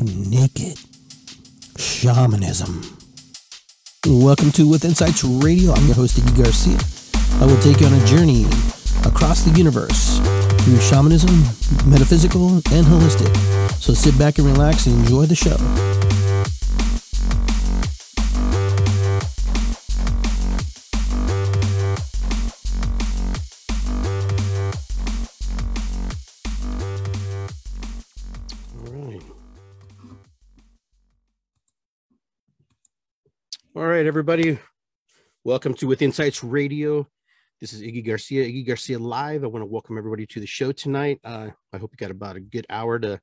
naked shamanism. Welcome to With Insights Radio. I'm your host, Iggy Garcia. I will take you on a journey across the universe through shamanism, metaphysical, and holistic. So sit back and relax and enjoy the show. Everybody. Welcome to With Insights Radio. This is Iggy Garcia, Iggy Garcia Live. I want to welcome everybody to the show tonight. Uh, I hope you got about a good hour to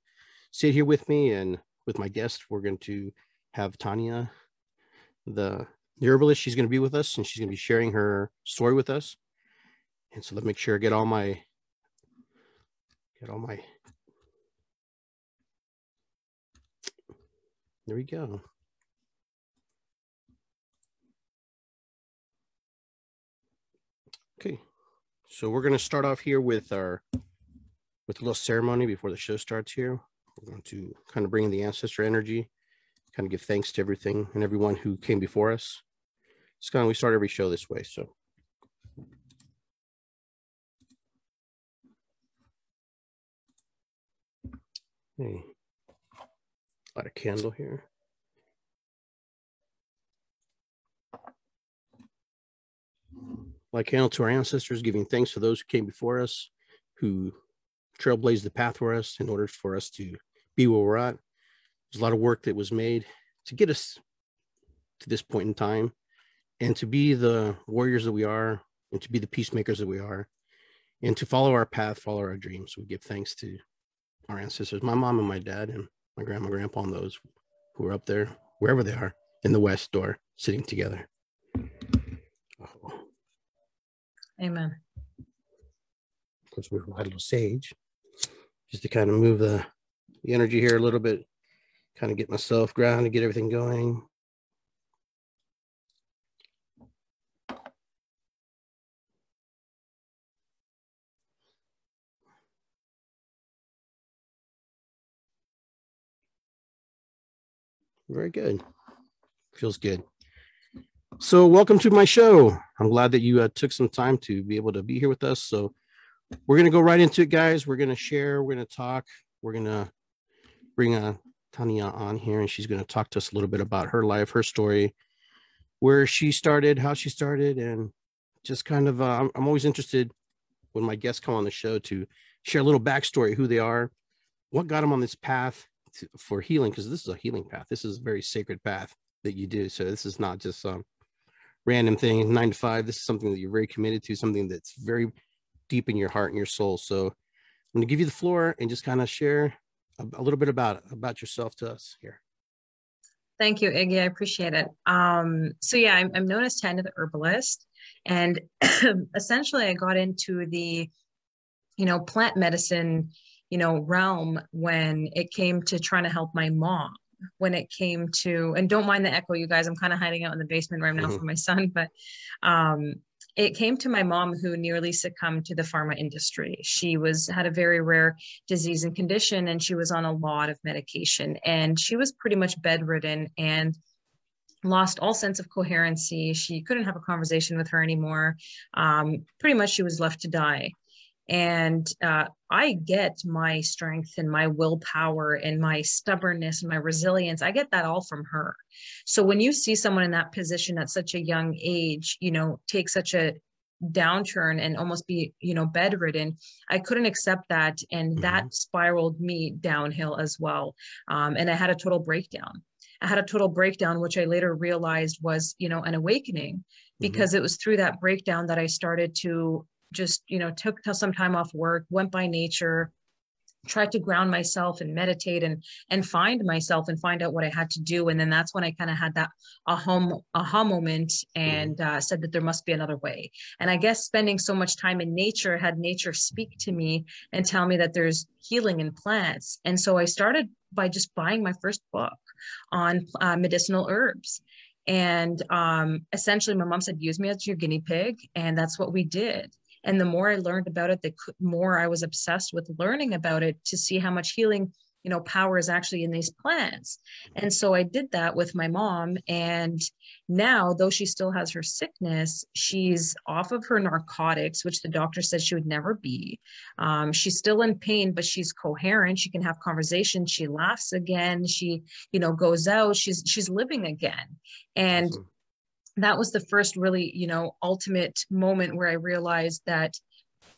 sit here with me and with my guest. We're going to have Tania, the, herbalist. She's going to be with us and she's going to be sharing her story with us. And so let me make sure I get all my get all my there we go. Okay, so we're going to start off here with our with a little ceremony before the show starts here. We're going to kind of bring in the ancestor energy, kind of give thanks to everything and everyone who came before us. It's kind of we start every show this way, so. Hey, light a candle here. Like candle to our ancestors, giving thanks to those who came before us, who trailblazed the path for us in order for us to be where we're at. There's a lot of work that was made to get us to this point in time and to be the warriors that we are and to be the peacemakers that we are and to follow our path, follow our dreams. We give thanks to our ancestors, my mom and my dad and my grandma, grandpa, and those who are up there, wherever they are in the West door, sitting together. Oh. Amen. Course, we've got a little sage just to kind of move the, the energy here a little bit, kind of get myself grounded, get everything going. Very good. Feels good. So, welcome to my show. I'm glad that you uh, took some time to be able to be here with us. So, we're going to go right into it, guys. We're going to share, we're going to talk, we're going to bring uh, Tania on here, and she's going to talk to us a little bit about her life, her story, where she started, how she started, and just kind of, uh, I'm always interested when my guests come on the show to share a little backstory, who they are, what got them on this path to, for healing, because this is a healing path. This is a very sacred path that you do. So, this is not just um, random thing, nine to five. This is something that you're very committed to, something that's very deep in your heart and your soul. So I'm going to give you the floor and just kind of share a, a little bit about about yourself to us here. Thank you, Iggy. I appreciate it. Um, so yeah, I'm, I'm known as Tania the herbalist, and essentially I got into the, you know, plant medicine, you know, realm when it came to trying to help my mom when it came to and don't mind the echo you guys i'm kind of hiding out in the basement right now mm-hmm. for my son but um it came to my mom who nearly succumbed to the pharma industry. She was had a very rare disease and condition and she was on a lot of medication and she was pretty much bedridden and lost all sense of coherency. She couldn't have a conversation with her anymore. Um, pretty much she was left to die. And uh, i get my strength and my willpower and my stubbornness and my resilience i get that all from her so when you see someone in that position at such a young age you know take such a downturn and almost be you know bedridden i couldn't accept that and mm-hmm. that spiraled me downhill as well um, and i had a total breakdown i had a total breakdown which i later realized was you know an awakening mm-hmm. because mm-hmm. it was through that breakdown that i started to just you know took some time off work went by nature tried to ground myself and meditate and and find myself and find out what I had to do. And then that's when I kind of had that aha, aha moment and uh, said that there must be another way. And I guess spending so much time in nature had nature speak to me and tell me that there's healing in plants. And so I started by just buying my first book on uh, medicinal herbs. And um, essentially, my mom said, use me as your guinea pig. And that's what we did. And the more I learned about it, the more I was obsessed with learning about it to see how much healing you know power is actually in these plants. And so i did that with my mom and now though she still has her sickness she's off of her narcotics which the doctor said she would never be. Um, she's still in pain but she's coherent. She can have conversation she laughs again. She you know goes out. She's she's living again. And awesome. That was the first really you know ultimate moment where i realized that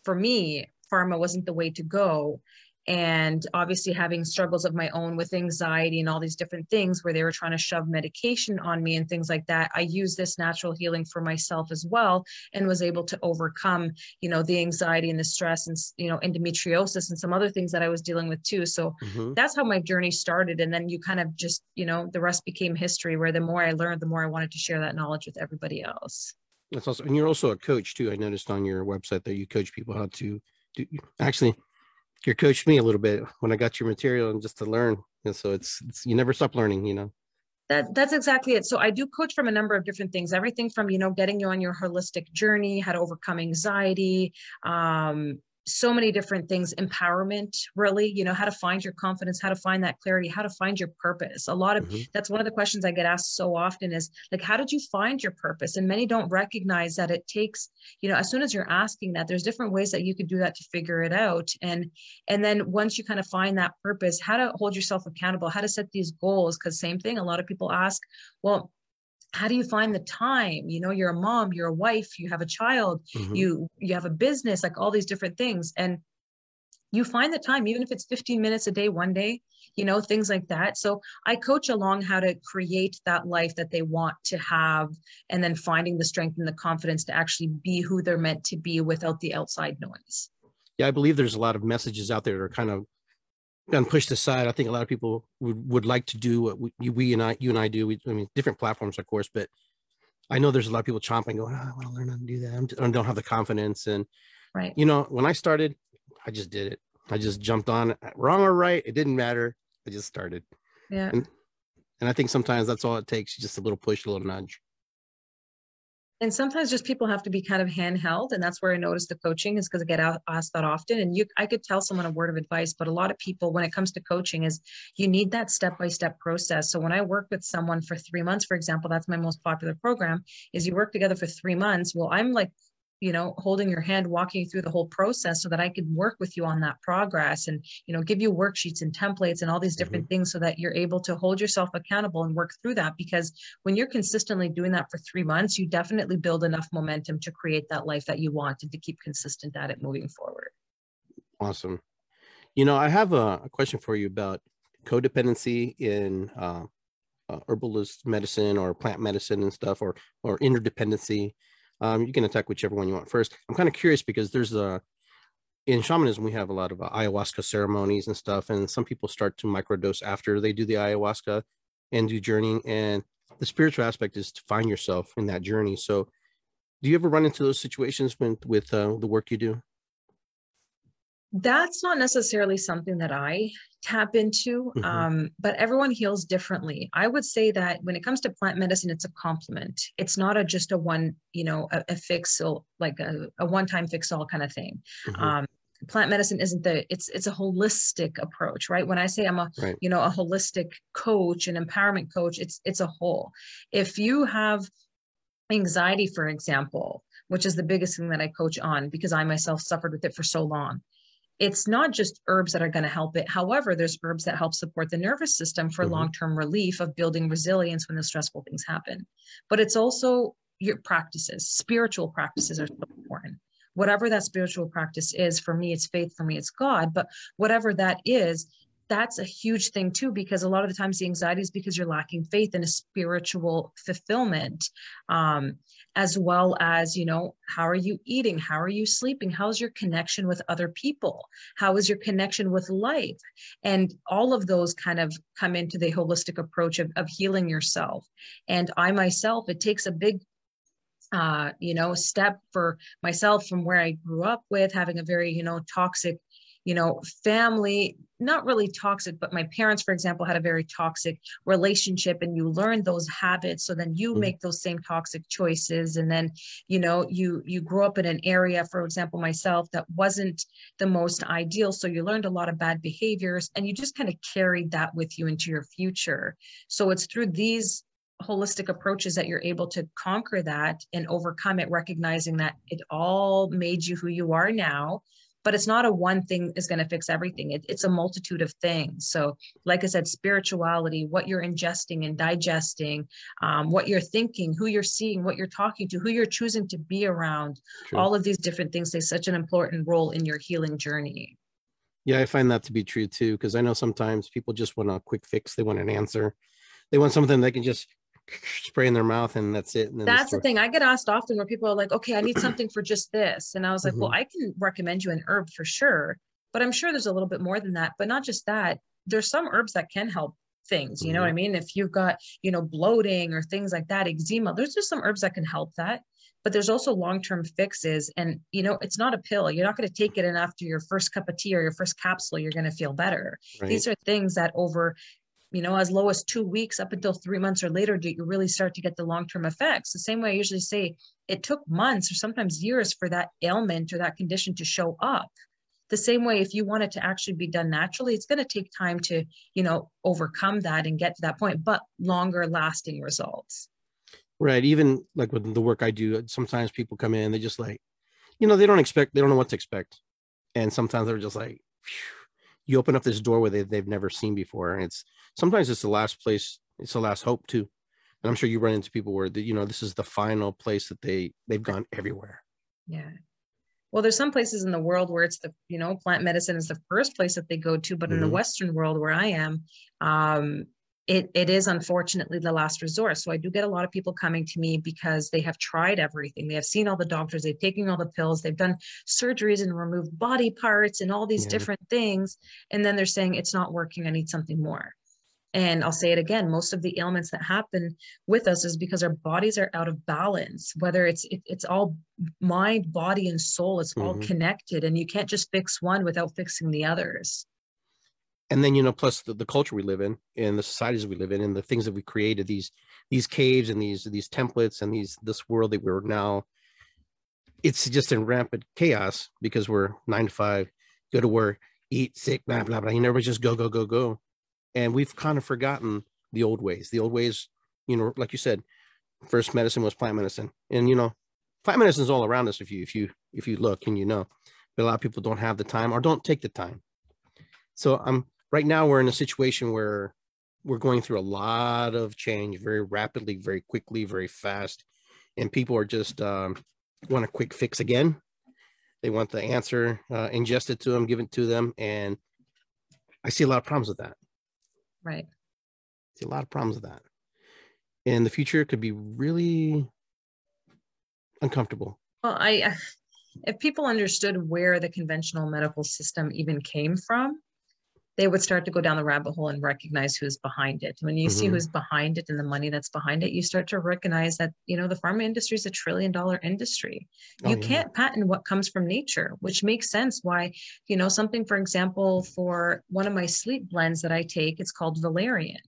for me pharma wasn't the way to go and obviously having struggles of my own with anxiety and all these different things where they were trying to shove medication on me and things like that i used this natural healing for myself as well and was able to overcome you know the anxiety and the stress and you know endometriosis and some other things that i was dealing with too. So mm-hmm. that's how my journey started. And then you kind of just you know the rest became history where the more i learned the more i wanted to share that knowledge with everybody else. That's also and you're also a coach too. I noticed on your website that you coach people how to do actually you coached me a little bit when I got your material and just to learn. And so it's, it's you never stop learning, you know. That that's exactly it. So I do coach from a number of different things, everything from you know getting you on your holistic journey, how to overcome anxiety, um, so many different things empowerment really you know how to find your confidence how to find that clarity how to find your purpose. A lot of mm-hmm. that's one of the questions i get asked so often is like how did you find your purpose? And many don't recognize that it takes you know as soon as you're asking that there's different ways that you could do that to figure it out. And and then once you kind of find that purpose how to hold yourself accountable how to set these goals because same thing a lot of people ask well how do you find the time? You know you're a mom you're a wife you have a child mm-hmm. you you have a business like all these different things and you find the time even if it's 15 minutes a day one day you know things like that. So i coach along how to create that life that they want to have and then finding the strength and the confidence to actually be who they're meant to be without the outside noise. Yeah i believe there's a lot of messages out there that are kind of been pushed aside. I think a lot of people would, would like to do what we, we and I, you and I do. We, I mean, different platforms, of course, but I know there's a lot of people chomping, going, oh, I want to learn how to do that. I'm, I don't have the confidence. And, right. you know, when I started, I just did it. I just jumped on wrong or right. It didn't matter. I just started. Yeah. And, and I think sometimes that's all it takes. Just a little push, a little nudge and sometimes just people have to be kind of handheld and that's where i notice the coaching is because i get asked that often and you i could tell someone a word of advice but a lot of people when it comes to coaching is you need that step by step process. So when i work with someone for three months for example that's my most popular program is you work together for three months well i'm like you know holding your hand walking you through the whole process so that i can work with you on that progress and you know give you worksheets and templates and all these different mm-hmm. things so that you're able to hold yourself accountable and work through that. Because when you're consistently doing that for three months you definitely build enough momentum to create that life that you want and to keep consistent at it moving forward. Awesome. You know i have a, a question for you about codependency in uh, uh, herbalist medicine or plant medicine and stuff or or interdependency um, you can attack whichever one you want first. I'm kind of curious because there's a in shamanism we have a lot of uh, ayahuasca ceremonies and stuff, and some people start to microdose after they do the ayahuasca and do journeying. And the spiritual aspect is to find yourself in that journey. So, do you ever run into those situations with with uh, the work you do? that's not necessarily something that I tap into, mm-hmm. um, but everyone heals differently. I would say that when it comes to plant medicine, it's a complement. It's not a just a one, you know, a, a fix like a, a one-time fix-all kind of thing. Mm-hmm. Um, plant medicine isn't the it's it's a holistic approach right when i say i'm a right. you know a holistic coach an empowerment coach it's it's a whole if you have anxiety for example which is the biggest thing that i coach on because i myself suffered with it for so long it's not just herbs that are going to help it. However, there's herbs that help support the nervous system for mm-hmm. long-term relief of building resilience when the stressful things happen. But it's also your practices, spiritual practices are so important. Whatever that spiritual practice is, for me, it's faith, for me, it's God. But whatever that is, that's a huge thing too because a lot of the times the anxiety is because you're lacking faith in a spiritual fulfillment um, as well as you know how are you eating? How are you sleeping? How's your connection with other people? How is your connection with life? And all of those kind of come into the holistic approach of, of healing yourself. And i myself it takes a big uh, you know step for myself from where i grew up with having a very you know toxic you know, family, not really toxic, but my parents, for example, had a very toxic relationship and you learn those habits. So then you mm-hmm. make those same toxic choices. And then, you know, you you grow up in an area, for example, myself, that wasn't the most ideal. So you learned a lot of bad behaviors and you just kind of carried that with you into your future. So it's through these holistic approaches that you're able to conquer that and overcome it recognizing that it all made you who you are now but it's not a one thing is going to fix everything. It, it's a multitude of things. So like i said spirituality what you're ingesting and digesting um, what you're thinking who you're seeing what you're talking to who you're choosing to be around. True. all of these different things play such an important role in your healing journey. Yeah i find that to be true too because i know sometimes people just want a quick fix. They want an answer. They want something they can just spray in their mouth and that's it. And that's the thing. I get asked often where people are like, okay, I need something for just this. And I was like, mm-hmm. well, I can recommend you an herb for sure. But I'm sure there's a little bit more than that. But not just that, there's some herbs that can help things. You mm-hmm. know what I mm-hmm. mean? If you've got, you know, bloating or things like that, eczema, there's just some herbs that can help that. But there's also long-term fixes. And you know, it's not a pill. You're not going to take it and after your first cup of tea or your first capsule, you're going to feel better. Right. These are things that over you know, as low as two weeks up until three months or later, do you really start to get the long term effects? The same way I usually say it took months or sometimes years for that ailment or that condition to show up. The same way, if you want it to actually be done naturally, it's going to take time to, you know, overcome that and get to that point, but longer lasting results. Right. Even like with the work I do, sometimes people come in, they just like, you know, they don't expect, they don't know what to expect. And sometimes they're just like, you open up this door where they, they've never seen before. And it's, sometimes it's the last place it's the last hope too and i'm sure you run into people where the, you know this is the final place that they they've gone everywhere yeah well there's some places in the world where it's the you know plant medicine is the first place that they go to but mm-hmm. in the mm-hmm. western world where i am um it, it is unfortunately the last resort. So I do get a lot of people coming to me because they have tried everything. They have seen all the doctors, they've taken all the pills, they've done surgeries and removed body parts and all these yeah. different things. And then they're saying it's not working. I need something more. And I'll say it again, most of the ailments that happen with us is because our bodies are out of balance, whether it's it, it's all mind, body, and soul, it's mm-hmm. all connected. And you can't just fix one without fixing the others. And then, you know, plus the, the culture we live in and the societies we live in and the things that we created, these these caves and these these templates and these this world that we're now it's just in rampant chaos because we're nine to five, go to work, eat, sick, blah, blah, blah. You never just go, go, go, go and we've kind of forgotten the old ways the old ways you know like you said first medicine was plant medicine. And you know plant medicine is all around us if you if you if you look and you know but a lot of people don't have the time or don't take the time. So i'm um, right now we're in a situation where we're going through a lot of change very rapidly very quickly very fast. And people are just um, want a quick fix again. They want the answer uh, ingested to them given to them. And i see a lot of problems with that Right. See a lot of problems with that. And the future could be really uncomfortable. Well, I if people understood where the conventional medical system even came from, they would start to go down the rabbit hole and recognize who's behind it. When you mm-hmm. see who's behind it and the money that's behind it, you start to recognize that, you know, the pharma industry is a trillion dollar industry. Oh, you yeah. can't patent what comes from nature, which makes sense why, you know, something, for example, for one of my sleep blends that I take, it's called valerian.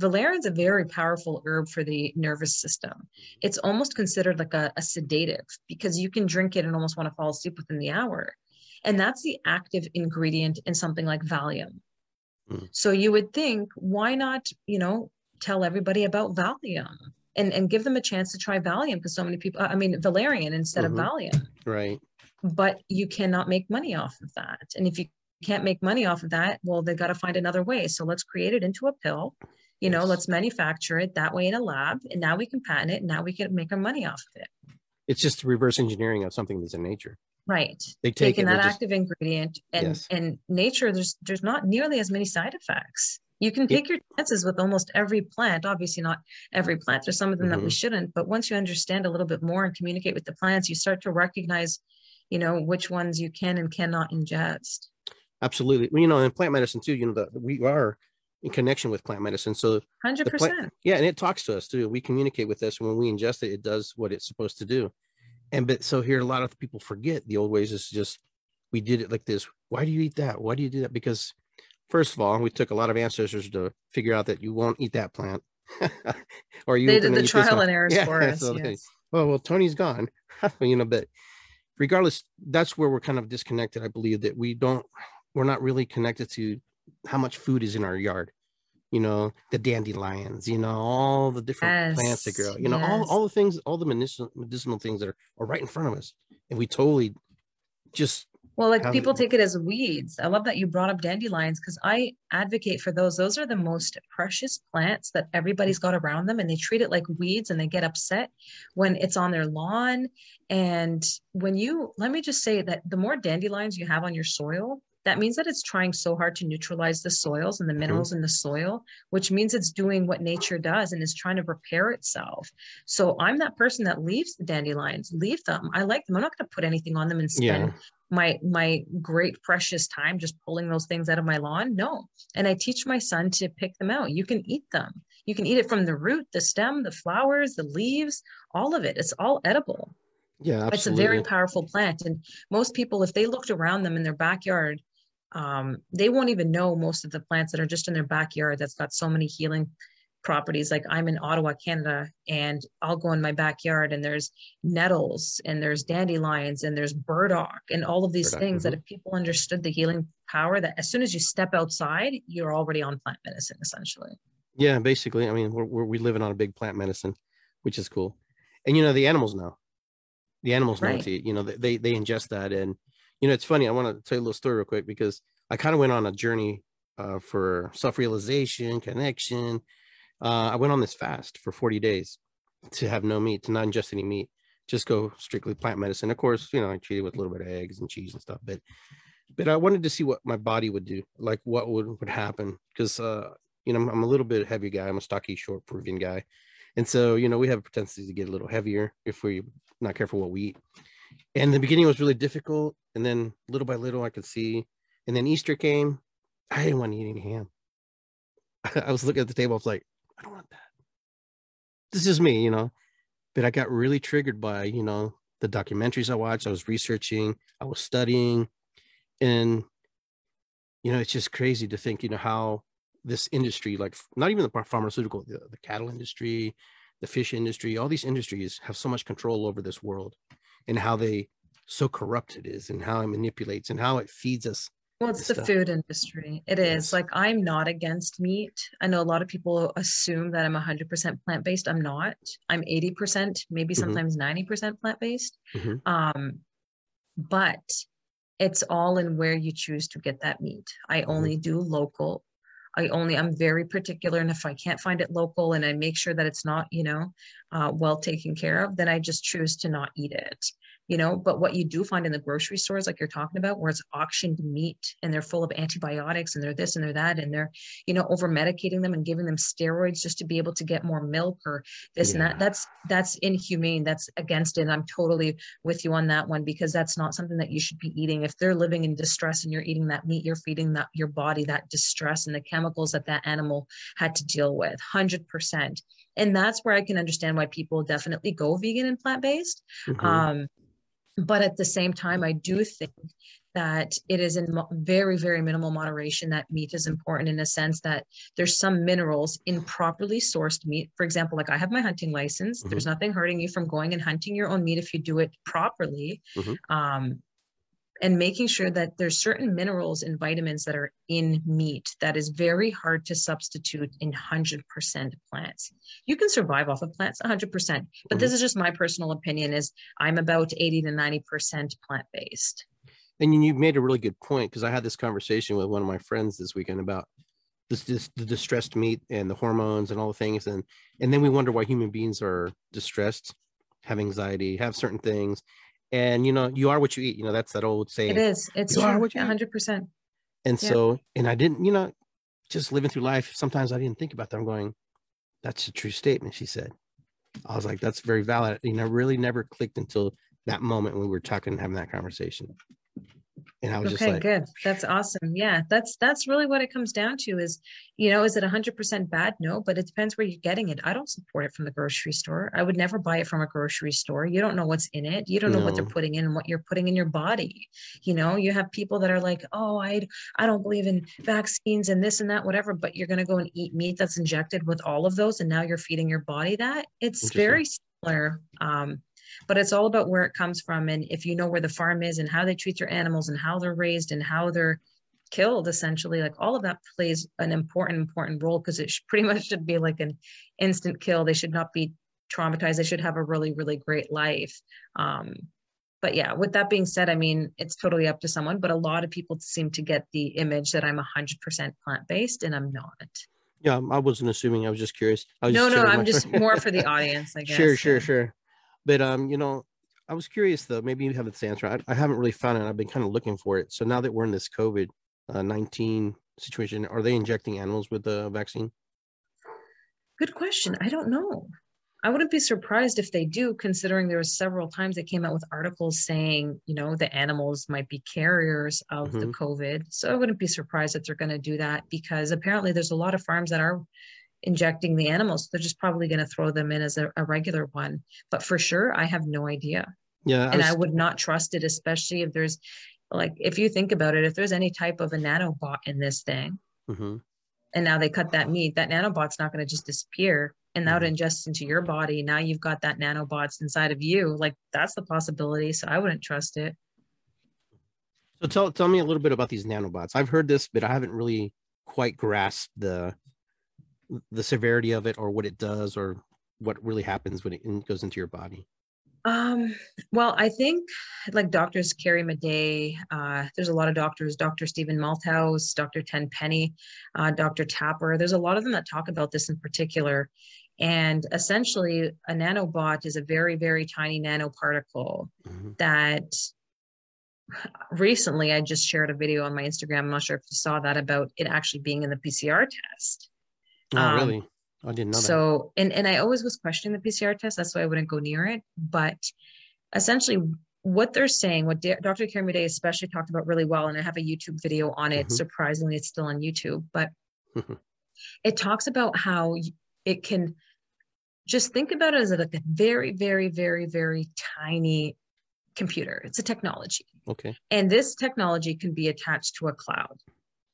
Valerian is a very powerful herb for the nervous system. It's almost considered like a, a sedative because you can drink it and almost want to fall asleep within the hour. And that's the active ingredient in something like Valium. Mm. So you would think, why not, you know, tell everybody about Valium and, and give them a chance to try Valium because so many people, I mean, Valerian instead mm-hmm. of Valium. Right. But you cannot make money off of that. And if you can't make money off of that, well, they got to find another way. So let's create it into a pill. You know, let's manufacture it that way in a lab. And now we can patent it. And now we can make our money off of it. It's just reverse engineering of something that's in nature. Right. They take taking that active just, ingredient and yes. and nature there's there's not nearly as many side effects. You can take your chances with almost every plant. Obviously, not every plant. There's some of them mm-hmm. that we mm-hmm. shouldn't. But once you understand a little bit more and communicate with the plants, you start to recognize, you know, which ones you can and cannot ingest. Absolutely. Well, you know, in plant medicine too, you know, that we are in connection with plant medicine. So, hundred percent. Yeah, and it talks to us too. We communicate with this. when we ingest it. It does what it's supposed to do and but so here a lot of people forget the old ways is just we did it like this. Why do you eat that? Why do you do that? Because first of all, we took a lot of ancestors to figure out that you won't eat that plant. or you they did the trial and errors yeah, for us. So yes. oh well, Tony's gone. you know, but regardless, that's where we're kind of disconnected. I believe that we don't, we're not really connected to how much food is in our yard. You know, the dandelions, you know, all the different yes. plants that grow, you know, yes. all, all the things, all the medicinal, medicinal things that are, are right in front of us. And we totally just well, like people take it as weeds. I love that you brought up dandelions because I advocate for those. Those are the most precious plants that everybody's got around them, and they treat it like weeds and they get upset when it's on their lawn. And when you, let me just say that the more dandelions you have on your soil, that means that it's trying so hard to neutralize the soils and the mm-hmm. minerals mm-hmm. in the soil, which means it's doing what nature does and is trying to repair itself. So I'm that person that leaves the dandelions, leave them. I like them. I'm not going to put anything on them and spend yeah my my great precious time just pulling those things out of my lawn no and i teach my son to pick them out you can eat them you can eat it from the root the stem the flowers the leaves all of it it's all edible yeah absolutely. it's a very powerful plant and most people if they looked around them in their backyard um, they won't even know most of the plants that are just in their backyard that's got so many healing properties. Like i'm in ottawa canada and i'll go in my backyard and there's nettles and there's dandelions and there's burdock and all of these burdock, things mm-hmm. that if people understood the healing power that as soon as you step outside you're already on plant medicine essentially. Yeah basically. I mean we're, we're we living on a big plant medicine which is cool. And you know the animals know. The animals right. know to you know they they ingest that and you know it's funny i want to tell you a little story real quick because i kind of went on a journey uh, for self-realization connection uh, I went on this fast for 40 days to have no meat, to not ingest any meat, just go strictly plant medicine. Of course, you know, I treated with a little bit of eggs and cheese and stuff, but but I wanted to see what my body would do, like what would would happen, because uh, you know, I'm, I'm, a little bit heavy guy. I'm a stocky, short Peruvian guy, and so you know, we have a tendency to get a little heavier if we're not careful what we eat. And the beginning was really difficult, and then little by little, I could see. And then Easter came. I didn't want to eat any ham. I was looking at the table. I was like, I don't want that. This is me, you know. But I got really triggered by, you know, the documentaries I watched. I was researching, I was studying, and you know, it's just crazy to think, you know, how this industry, like not even the pharmaceutical, the, the cattle industry, the fish industry, all these industries have so much control over this world and how they so corrupt it is and how it manipulates and how it feeds us well, it's the stuff. food industry. It is like I'm not against meat. I know a lot of people assume that I'm 100% plant based. I'm not. I'm 80%, maybe mm-hmm. sometimes mm-hmm. 90% plant based. Mm-hmm. Um, but it's all in where you choose to get that meat. I mm-hmm. only do local. I only I'm very particular, and if I can't find it local, and I make sure that it's not, you know, uh, well taken care of, then I just choose to not eat it you know but what you do find in the grocery stores like you're talking about where it's auctioned meat and they're full of antibiotics and they're this and they're that and they're you know over medicating them and giving them steroids just to be able to get more milk or this yeah. and that that's that's inhumane. That's against it. And i'm totally with you on that one because that's not something that you should be eating. If they're living in distress and you're eating that meat you're feeding that your body that distress and the chemicals that that animal had to deal with 100% and that's where i can understand why people definitely go vegan and plant-based. Mm-hmm. um, but at the same time, I do think that it is in very, very minimal moderation that meat is important in a sense that there's some minerals in properly sourced meat. For example, like I have my hunting license. Mm-hmm. There's nothing hurting you from going and hunting your own meat if you do it properly. Mm-hmm. Um, and making sure that there's certain minerals and vitamins that are in meat that is very hard to substitute in 100% plants. You can survive off of plants 100%, but mm-hmm. this is just my personal opinion is I'm about 80 to 90% plant-based. And you made a really good point because I had this conversation with one of my friends this weekend about this, this the distressed meat and the hormones and all the things and and then we wonder why human beings are distressed have anxiety have certain things and you know you are what you eat you know that's that old saying it is it's you true, are what you 100% eat. and yeah. so and i didn't you know just living through life sometimes i didn't think about that i'm going that's a true statement she said i was like that's very valid you know really never clicked until that moment when we were talking and having that conversation And I was okay, just like, good. That's awesome. Yeah, that's that's really what it comes down to is, you know, is it 100% bad? No, but it depends where you're getting it. I don't support it from the grocery store. I would never buy it from a grocery store. You don't know what's in it. You don't know what they're putting in and what you're putting in your body. You know, you have people that are like, "Oh, I I don't believe in vaccines and this and that whatever," but you're going to go and eat meat that's injected with all of those and now you're feeding your body that. It's very similar um but it's all about where it comes from and if you know where the farm is and how they treat their animals and how they're raised and how they're killed essentially like all of that plays an important important role because it should, pretty much should be like an instant kill they should not be traumatized they should have a really really great life um but yeah with that being said i mean it's totally up to someone but a lot of people seem to get the image that i'm 100% plant-based and i'm not yeah, I wasn't assuming. I was just curious. I was no no i'm just more for the audience i guess Sure, sure, sure. But um, you know, I was curious though. Maybe you have this answer. I, I haven't really found it. I've been kind of looking for it. So now that we're in this COVID uh, nineteen situation, are they injecting animals with the vaccine? Good question. I don't know. I wouldn't be surprised if they do, considering there was several times they came out with articles saying, you know, the animals might be carriers of the Mhm. COVID. So I wouldn't be surprised if they're going to do that because apparently there's a lot of farms that are injecting the animals. They're just probably going to throw them in as a, a regular one. But for sure, I have no idea. Yeah, I and I would not trust it, especially if there's like, if you think about it, if there's any type of a nanobot in this thing, mhm. and now they cut that meat, that nanobot's not going to just disappear and now it Mhm. ingests into your body. Now you've got that nanobots inside of you. Like that's the possibility. So I wouldn't trust it. So tell tell me a little bit about these nanobots. I've heard this, but I haven't really quite grasped the the severity of it or what it does or what really happens when it goes into your body. Um, well, I think like doctors Carrie Madej, uh, there's a lot of doctors, Dr. Stephen Malthouse, Dr. Tenpenny, uh, Dr. Tapper. There's a lot of them that talk about this in particular. And essentially, a nanobot is a very, very tiny nanoparticle Mhm. that recently I just shared a video on my Instagram. I'm not sure if you saw that about it actually being in the PCR test. Oh, Um, really? I didn't know that. So, and and I always was questioning the PCR test. That's why I wouldn't go near it. But essentially, what they're saying, what D- Dr. Carrie especially talked about really well, and I have a YouTube video on it. Mhm. Surprisingly, it's still on YouTube, but Mhm. it talks about how it can just think about it as like a very, very, very, very tiny computer. It's a technology. Okay. And this technology can be attached to a cloud.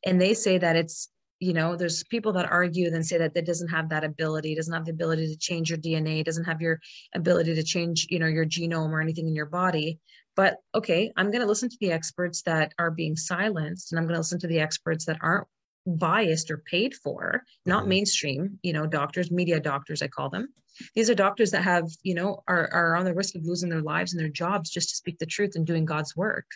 And they say that it's, you know, there's people that argue and say that it doesn't have that ability, doesn't have the ability to change your DNA, doesn't have your ability to change, you know, your genome or anything in your body. But okay, I'm going to listen to the experts that are being silenced and I'm going to listen to the experts that aren't biased or paid for, not Mhm. mainstream, you know, doctors, media doctors, I call them. These are doctors that have, you know, are, are on the risk of losing their lives and their jobs just to speak the truth and doing God's work.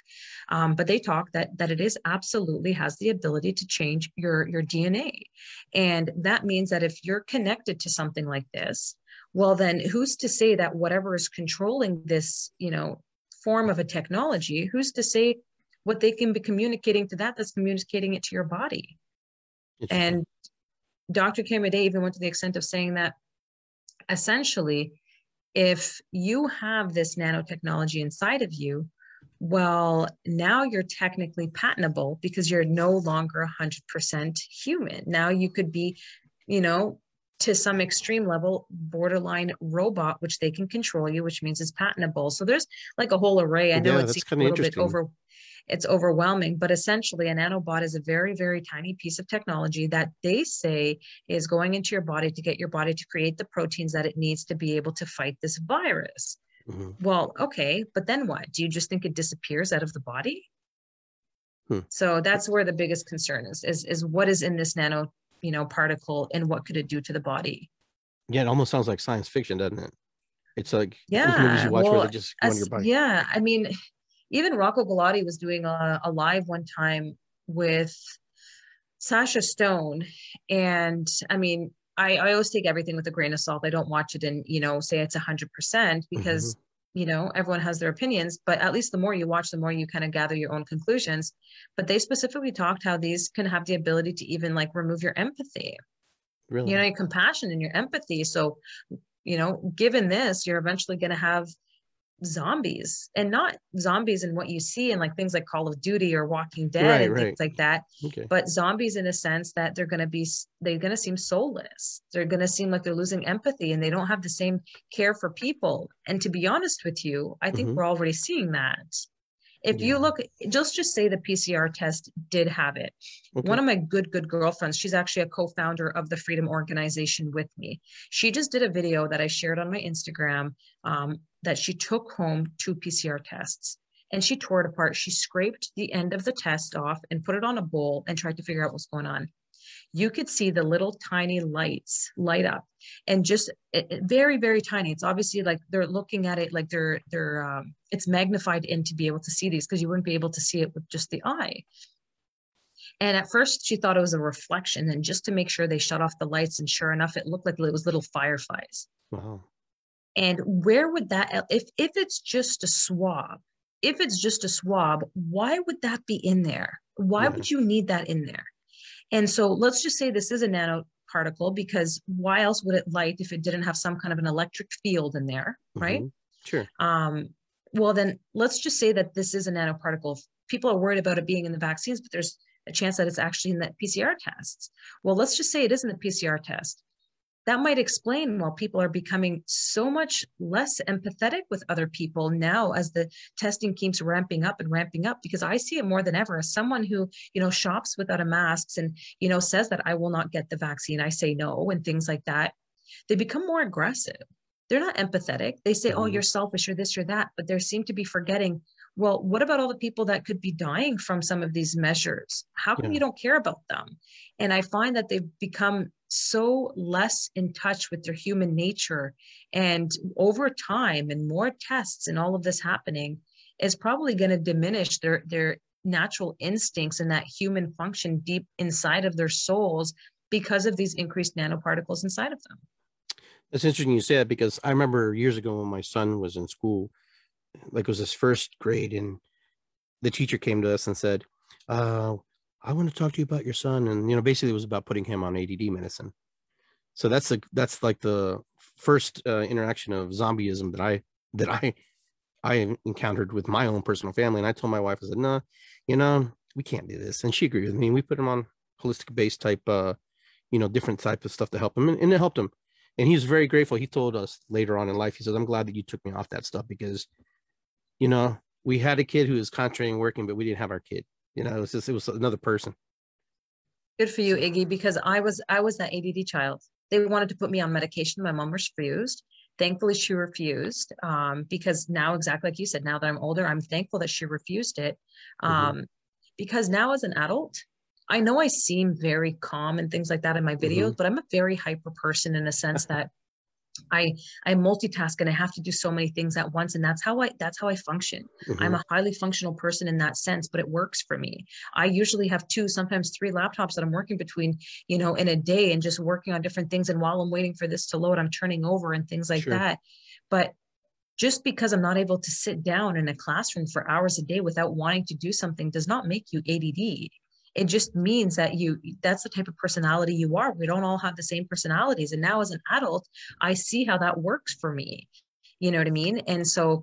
Um, but they talk that that it is absolutely has the ability to change your your DNA, and that means that if you're connected to something like this, well, then who's to say that whatever is controlling this, you know, form of a technology, who's to say what they can be communicating to that that's communicating it to your body? And Dr. Kamade even went to the extent of saying that essentially, if you have this nanotechnology inside of you, well, now you're technically patentable because you're no longer 100% human. Now you could be, you know, to some extreme level, borderline robot, which they can control you, which means it's patentable. So there's like a whole array. I know Yeah, it's a little bit over, it's overwhelming, but essentially a nanobot is a very, very tiny piece of technology that they say is going into your body to get your body to create the proteins that it needs to be able to fight this virus. Mhm. Well, okay, but then what? Do you just think it disappears out of the body? Hmm. So that's where the biggest concern is, is is what is in this nano, you know, particle and what could it do to the body? Yeah, it almost sounds like science fiction, doesn't it? It's like those movies Yeah, you watch where well, they just go in As- your body. yeah, I mean, even Rocco Galati was doing a, a live one time with Sacha Stone, and I mean, I, I always take everything with a grain of salt. I don't watch it and you know say it's a hundred percent mm-hmm. because you know everyone has their opinions. But at least the more you watch, the more you kind of gather your own conclusions. But they specifically talked how these can have the ability to even like remove your empathy Really? you know your compassion and your empathy so you know given this you're eventually going to have zombies and not zombies in what you see in like things like Call of Duty or Walking Dead Right, and right. things like that, Okay. but zombies in a sense that they're going to be they're going to seem soulless. They're going to seem like they're losing empathy and they don't have the same care for people. And to be honest with you, I think Mhm. we're already seeing that. If Yeah. you look just just say the PCR test did have it. Okay. One of my good good girlfriends, she's actually a co-founder of the Freedom Organization with me. She just did a video that I shared on my Instagram um, that she took home two PCR tests and she tore it apart. She scraped the end of the test off and put it on a bowl and tried to figure out what's going on. You could see the little tiny lights light up and just it, it- very very tiny. It's obviously like they're looking at it like they're they're um, it's magnified in to be able to see these because you wouldn't be able to see it with just the eye. And at first, she thought it was a reflection. And just to make sure they shut off the lights, and sure enough, it looked like it was little fireflies. Wow. And where would that, eh, if if it's just a swab, if it's just a swab, why would that be in there? Why Yeah. would you need that in there? And so let's just say this is a nanoparticle because why else would it light if it didn't have some kind of an electric field in there, right? Mhm. Sure. um, well then let's just say that this is a nanoparticle people are worried about it being in the vaccines but there's a chance that it's actually in the pcr tests well let's just say it is in the pcr test that might explain why people are becoming so much less empathetic with other people now as the testing keeps ramping up and ramping up because i see it more than ever as someone who you know shops without a mask and you know says that i will not get the vaccine i say no and things like that they become more aggressive they're not empathetic. They say, oh, Mhm. you're selfish or this or that, but they seem to be forgetting, well, what about all the people that could be dying from some of these measures? How come Yeah. you don't care about them? And I find that they've become so less in touch with their human nature. And over time and more tests and all of this happening is probably going to diminish their their natural instincts and that human function deep inside of their souls because of these increased nanoparticles inside of them. That's interesting you say that because I remember years ago when my son was in school, like it was his first grade, and the teacher came to us and said, uh, I want to talk to you about your son. And you know, basically it was about putting him on ADD medicine. So that's the that's like the first uh, interaction of zombieism that I that I I encountered with my own personal family. And I told my wife, I said, no, you know, we can't do this. And she agreed with me. We put him on holistic based type uh, you know, different type of stuff to help him. And, and it helped him and he was very grateful. He told us later on in life, he says, I'm glad that you took me off that stuff because, you know, we had a kid who was concentrating working, but we didn't have our kid. You know, it was just, it was another person. Good for you, Iggy, because I was I was that ADD child. They wanted to put me on medication. My mom refused. Thankfully, she refused um, because now, exactly like you said, now that I'm older, I'm thankful that she refused it. Um, Mhm. Because now, as an adult, I know I seem very calm and things like that in my videos, but I'm a very hyper person in a sense that I I multitask and I have to do so many things at once, and that's how I that's how I function. I'm Mhm. a highly functional person in that sense, but it works for me. I usually have two, sometimes three laptops that I'm working between, you know, in a day and just working on different things. And while I'm waiting for this to load, I'm turning over and things like Sure. that. But just because I'm not able to sit down in a classroom for hours a day without wanting to do something does not make you ADD. It just means that you that's the type of personality you are. We don't all have the same personalities. And now as an adult, I see how that works for me. You know what I mean? And so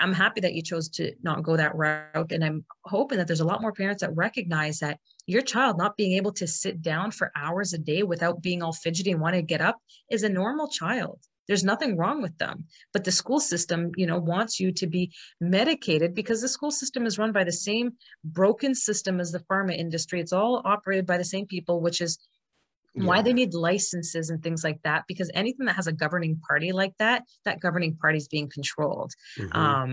I'm happy that you chose to not go that route. And I'm hoping that there's a lot more parents that recognize that your child not being able to sit down for hours a day without being all fidgety and want to get up is a normal child. There's nothing wrong with them. But the school system, you know, wants you to be medicated because the school system is run by the same broken system as the pharma industry. It's all operated by the same people, which is why they need licenses and things like that because anything that has a governing party like that that governing party is being controlled Mhm. um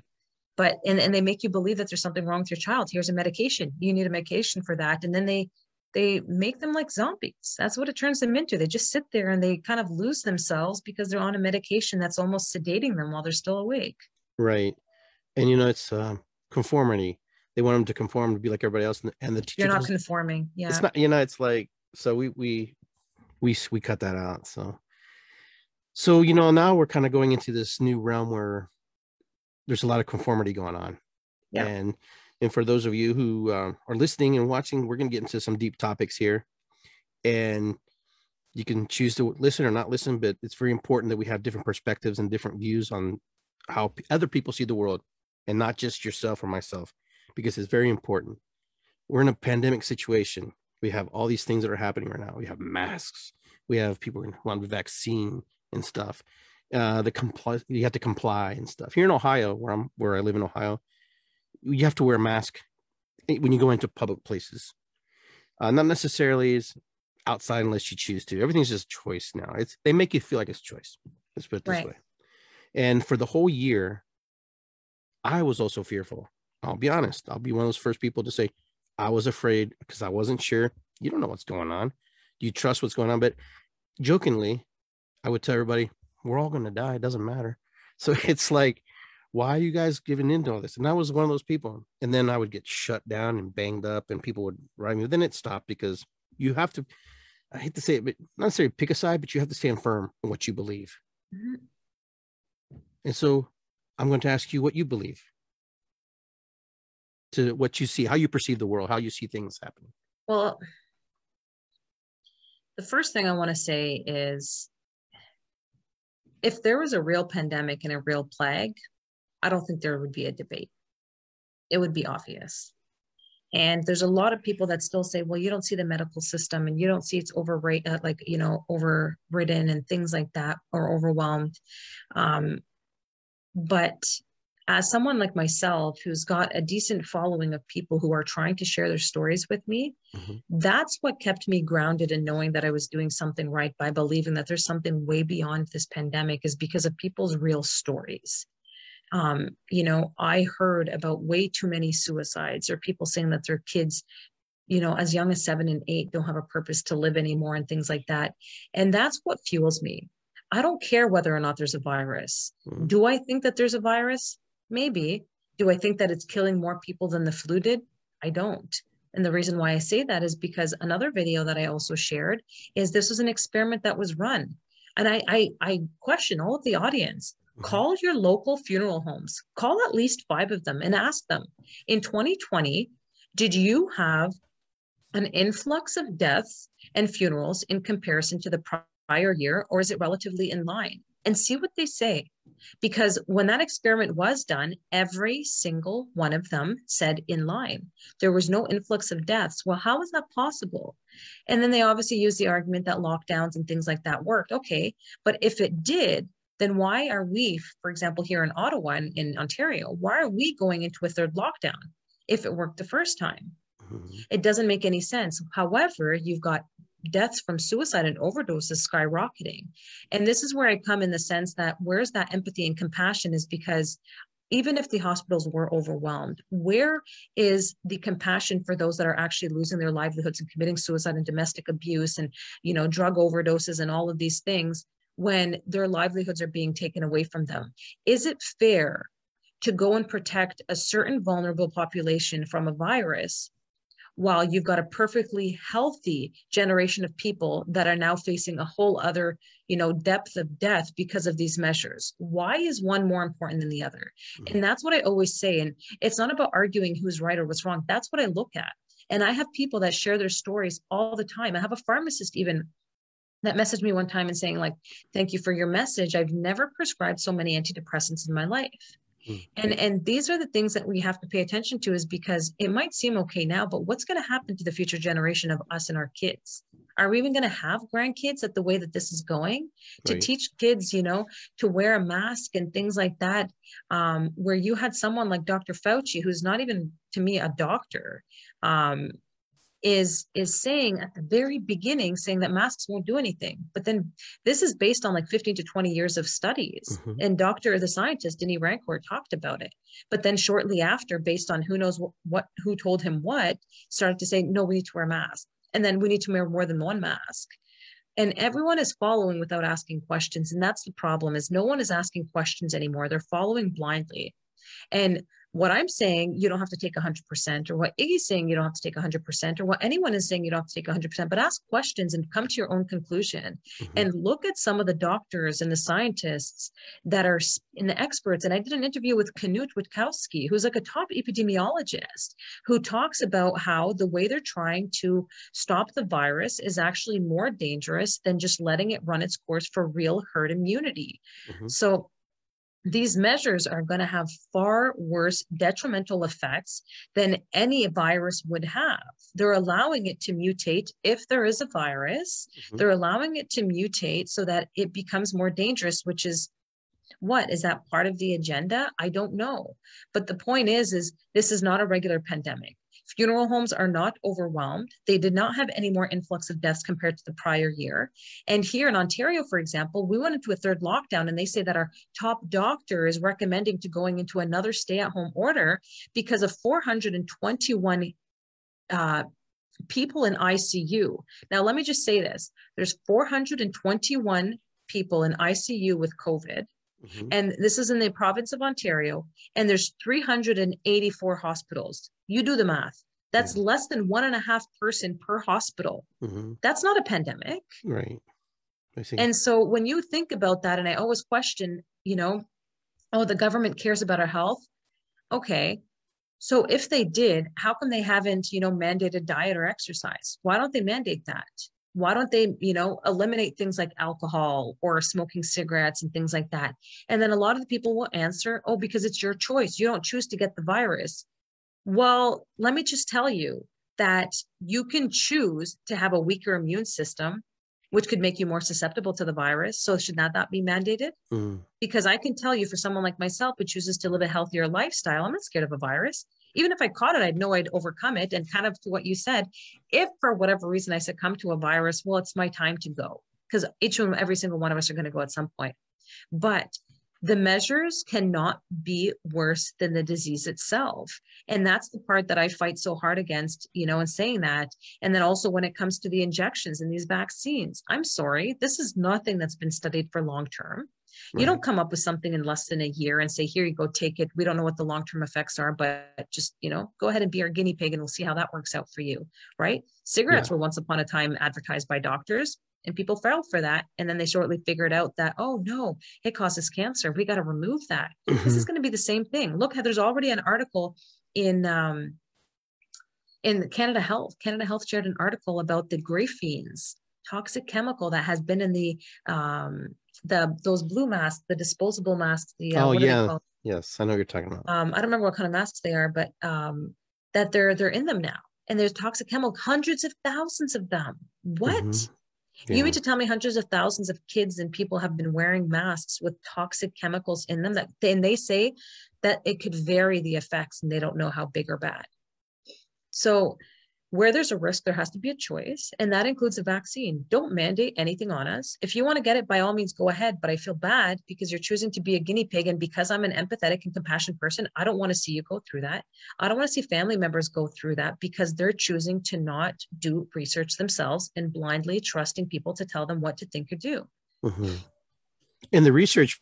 but and, and they make you believe that there's something wrong with your child here's a medication you need a medication for that and then they they make them like zombies that's what it turns them into they just sit there and they kind of lose themselves because they're on a medication that's almost sedating them while they're still awake right. And, you know, it's uh, conformity. They want them to conform to be like everybody else. And the, and the teacher you're not conforming yeah it's not you know it's like so we we we we cut that out so so you know now we're kind of going into this new realm where there's a lot of conformity going on Yeah. and and for those of you who um, are listening and watching we're going to get into some deep topics here and you can choose to listen or not listen but it's very important that we have different perspectives and different views on how other people see the world and not just yourself or myself, because it's very important. We're in a pandemic situation. We have all these things that are happening right now. We have masks. We have people who want the vaccine and stuff. Uh, the comply, you have to comply and stuff. Here in Ohio, where I'm, where I live in Ohio, you have to wear a mask when you go into public places. Uh, not necessarily is outside unless you choose to. Everything's just choice now. It's they make you feel like it's choice. Let's put it this right. way. And for the whole year, I was also fearful. I'll be honest. I'll be one of those first people to say I was afraid because I wasn't sure. You don't know what's going on. Do you trust what's going on? But jokingly, I would tell everybody, we're all going to die. It doesn't matter. So it's like, why are you guys giving into all this? And I was one of those people. And then I would get shut down and banged up, and people would write me. Then it stopped because you have to, I hate to say it, but not necessarily pick a side, but you have to stand firm in what you believe. Mm-hmm. And so I'm going to ask you what you believe to what you see, how you perceive the world, how you see things happening. Well, the first thing I want to say is if there was a real pandemic and a real plague, I don't think there would be a debate. It would be obvious. And there's a lot of people that still say, well, you don't see the medical system and you don't see it's overrate, uh, like, you know, overridden and things like that or overwhelmed. Um, but as someone like myself who's got a decent following of people who are trying to share their stories with me, mm-hmm. that's what kept me grounded in knowing that I was doing something right by believing that there's something way beyond this pandemic is because of people's real stories. Um, you know, I heard about way too many suicides or people saying that their kids, you know, as young as seven and eight don't have a purpose to live anymore and things like that. And that's what fuels me. I don't care whether or not there's a virus. Mm. Do I think that there's a virus? Maybe. Do I think that it's killing more people than the flu did? I don't. And the reason why I say that is because another video that I also shared is this was an experiment that was run. And I I, I question all of the audience. Mm-hmm. Call your local funeral homes. Call at least five of them and ask them. In 2020, did you have an influx of deaths and funerals in comparison to the prior year, or is it relatively in line? And see what they say. Because when that experiment was done, every single one of them said in line. There was no influx of deaths. Well, how is that possible? And then they obviously use the argument that lockdowns and things like that worked. Okay, but if it did, then why are we, for example, here in Ottawa and in Ontario, why are we going into a third lockdown if it worked the first time? Mm-hmm. It doesn't make any sense. However, you've got deaths from suicide and overdoses skyrocketing. And this is where I come in the sense that where's that empathy and compassion is because even if the hospitals were overwhelmed, where is the compassion for those that are actually losing their livelihoods and committing suicide and domestic abuse and you know drug overdoses and all of these things when their livelihoods are being taken away from them? Is it fair to go and protect a certain vulnerable population from a virus while you've got a perfectly healthy generation of people that are now facing a whole other you know depth of death because of these measures? Why is one more important than the other? Mm-hmm. and that's what i always say and it's not about arguing who's right or what's wrong. That's what i look at. And i have people that share their stories all the time. I have a pharmacist even that messaged me one time and saying like thank you for your message i've never prescribed so many antidepressants in my life Hmm. And and these are the things that we have to pay attention to is because it might seem okay now, but what's going to happen to the future generation of us and our kids? Are we even going to have grandkids at the way that this is going? Right. To teach kids, you know, to wear a mask and things like that, um, where you had someone like Dr. Fauci, who's not even to me a doctor, um, is is saying at the very beginning saying that masks won't do anything. But then this is based on like 15 to 20 years of studies. Mm-hmm. and dr the scientist denis rancourt talked about it. But then shortly after based on who knows what, what who told him what started to say no we need to wear masks. And then we need to wear more than one mask. And everyone is following without asking questions. And that's the problem is no one is asking questions anymore. They're following blindly. And what I'm saying, you don't have to take 100%, or what Iggy's saying, you don't have to take 100%, or what anyone is saying, you don't have to take 100%, but ask questions and come to your own conclusion. Mm-hmm. And look at some of the doctors and the scientists that are in the experts. And I did an interview with Knut Wittkowski, who's like a top epidemiologist, who talks about how the way they're trying to stop the virus is actually more dangerous than just letting it run its course for real herd immunity. Mm-hmm. So these measures are going to have far worse detrimental effects than any virus would have. They're allowing it to mutate if there is a virus. Mm-hmm. They're allowing it to mutate so that it becomes more dangerous, which is what is that part of the agenda? I don't know. But the point is, is this is not a regular pandemic. Funeral homes are not overwhelmed. They did not have any more influx of deaths compared to the prior year. And here in Ontario, for example, we went into a third lockdown and they say that our top doctor is recommending to going into another stay at home order because of 421 uh, people in ICU. Now, let me just say this there's 421 people in ICU with COVID. Mm-hmm. And this is in the province of Ontario, and there's 384 hospitals. You do the math. That's mm-hmm. less than one and a half person per hospital. Mm-hmm. That's not a pandemic. Right. And so when you think about that, and I always question, you know, oh, the government cares about our health. Okay. So if they did, how come they haven't, you know, mandated diet or exercise? Why don't they mandate that? Why don't they you know eliminate things like alcohol or smoking cigarettes and things like that? And then a lot of the people will answer oh because it's your choice. You don't choose to get the virus. Well let me just tell you that you can choose to have a weaker immune system which could make you more susceptible to the virus so should not that not be mandated mm. because i can tell you for someone like myself who chooses to live a healthier lifestyle i'm not scared of a virus even if I caught it, I'd know I'd overcome it. And kind of to what you said, if for whatever reason I succumb to a virus, well, it's my time to go because each of them, every single one of us are going to go at some point. But the measures cannot be worse than the disease itself. And that's the part that I fight so hard against, you know, in saying that. And then also when it comes to the injections and these vaccines, I'm sorry, this is nothing that's been studied for long term. Right. You don't come up with something in less than a year and say, here you go, take it. We don't know what the long term effects are, but just, you know, go ahead and be our guinea pig and we'll see how that works out for you. Right. Cigarettes yeah. were once upon a time advertised by doctors and people fell for that. And then they shortly figured out that, oh no, it causes cancer. We got to remove that. Mm-hmm. This is mm-hmm. going to be the same thing. Look, there's already an article in, um, in Canada Health. Canada Health shared an article about the graphenes toxic chemical that has been in the um, the those blue masks, the disposable masks. The uh, oh yeah, yes, I know you're talking about. Um, I don't remember what kind of masks they are, but um, that they're they're in them now, and there's toxic chemical, hundreds of thousands of them. What? Mm-hmm. Yeah. You mean to tell me hundreds of thousands of kids and people have been wearing masks with toxic chemicals in them that and they say that it could vary the effects and they don't know how big or bad. So where there's a risk, there has to be a choice, and that includes a vaccine. Don't mandate anything on us. If you want to get it, by all means, go ahead. But I feel bad because you're choosing to be a guinea pig. And because I'm an empathetic and compassionate person, I don't want to see you go through that. I don't want to see family members go through that because they're choosing to not do research themselves and blindly trusting people to tell them what to think or do. Mm-hmm. And the research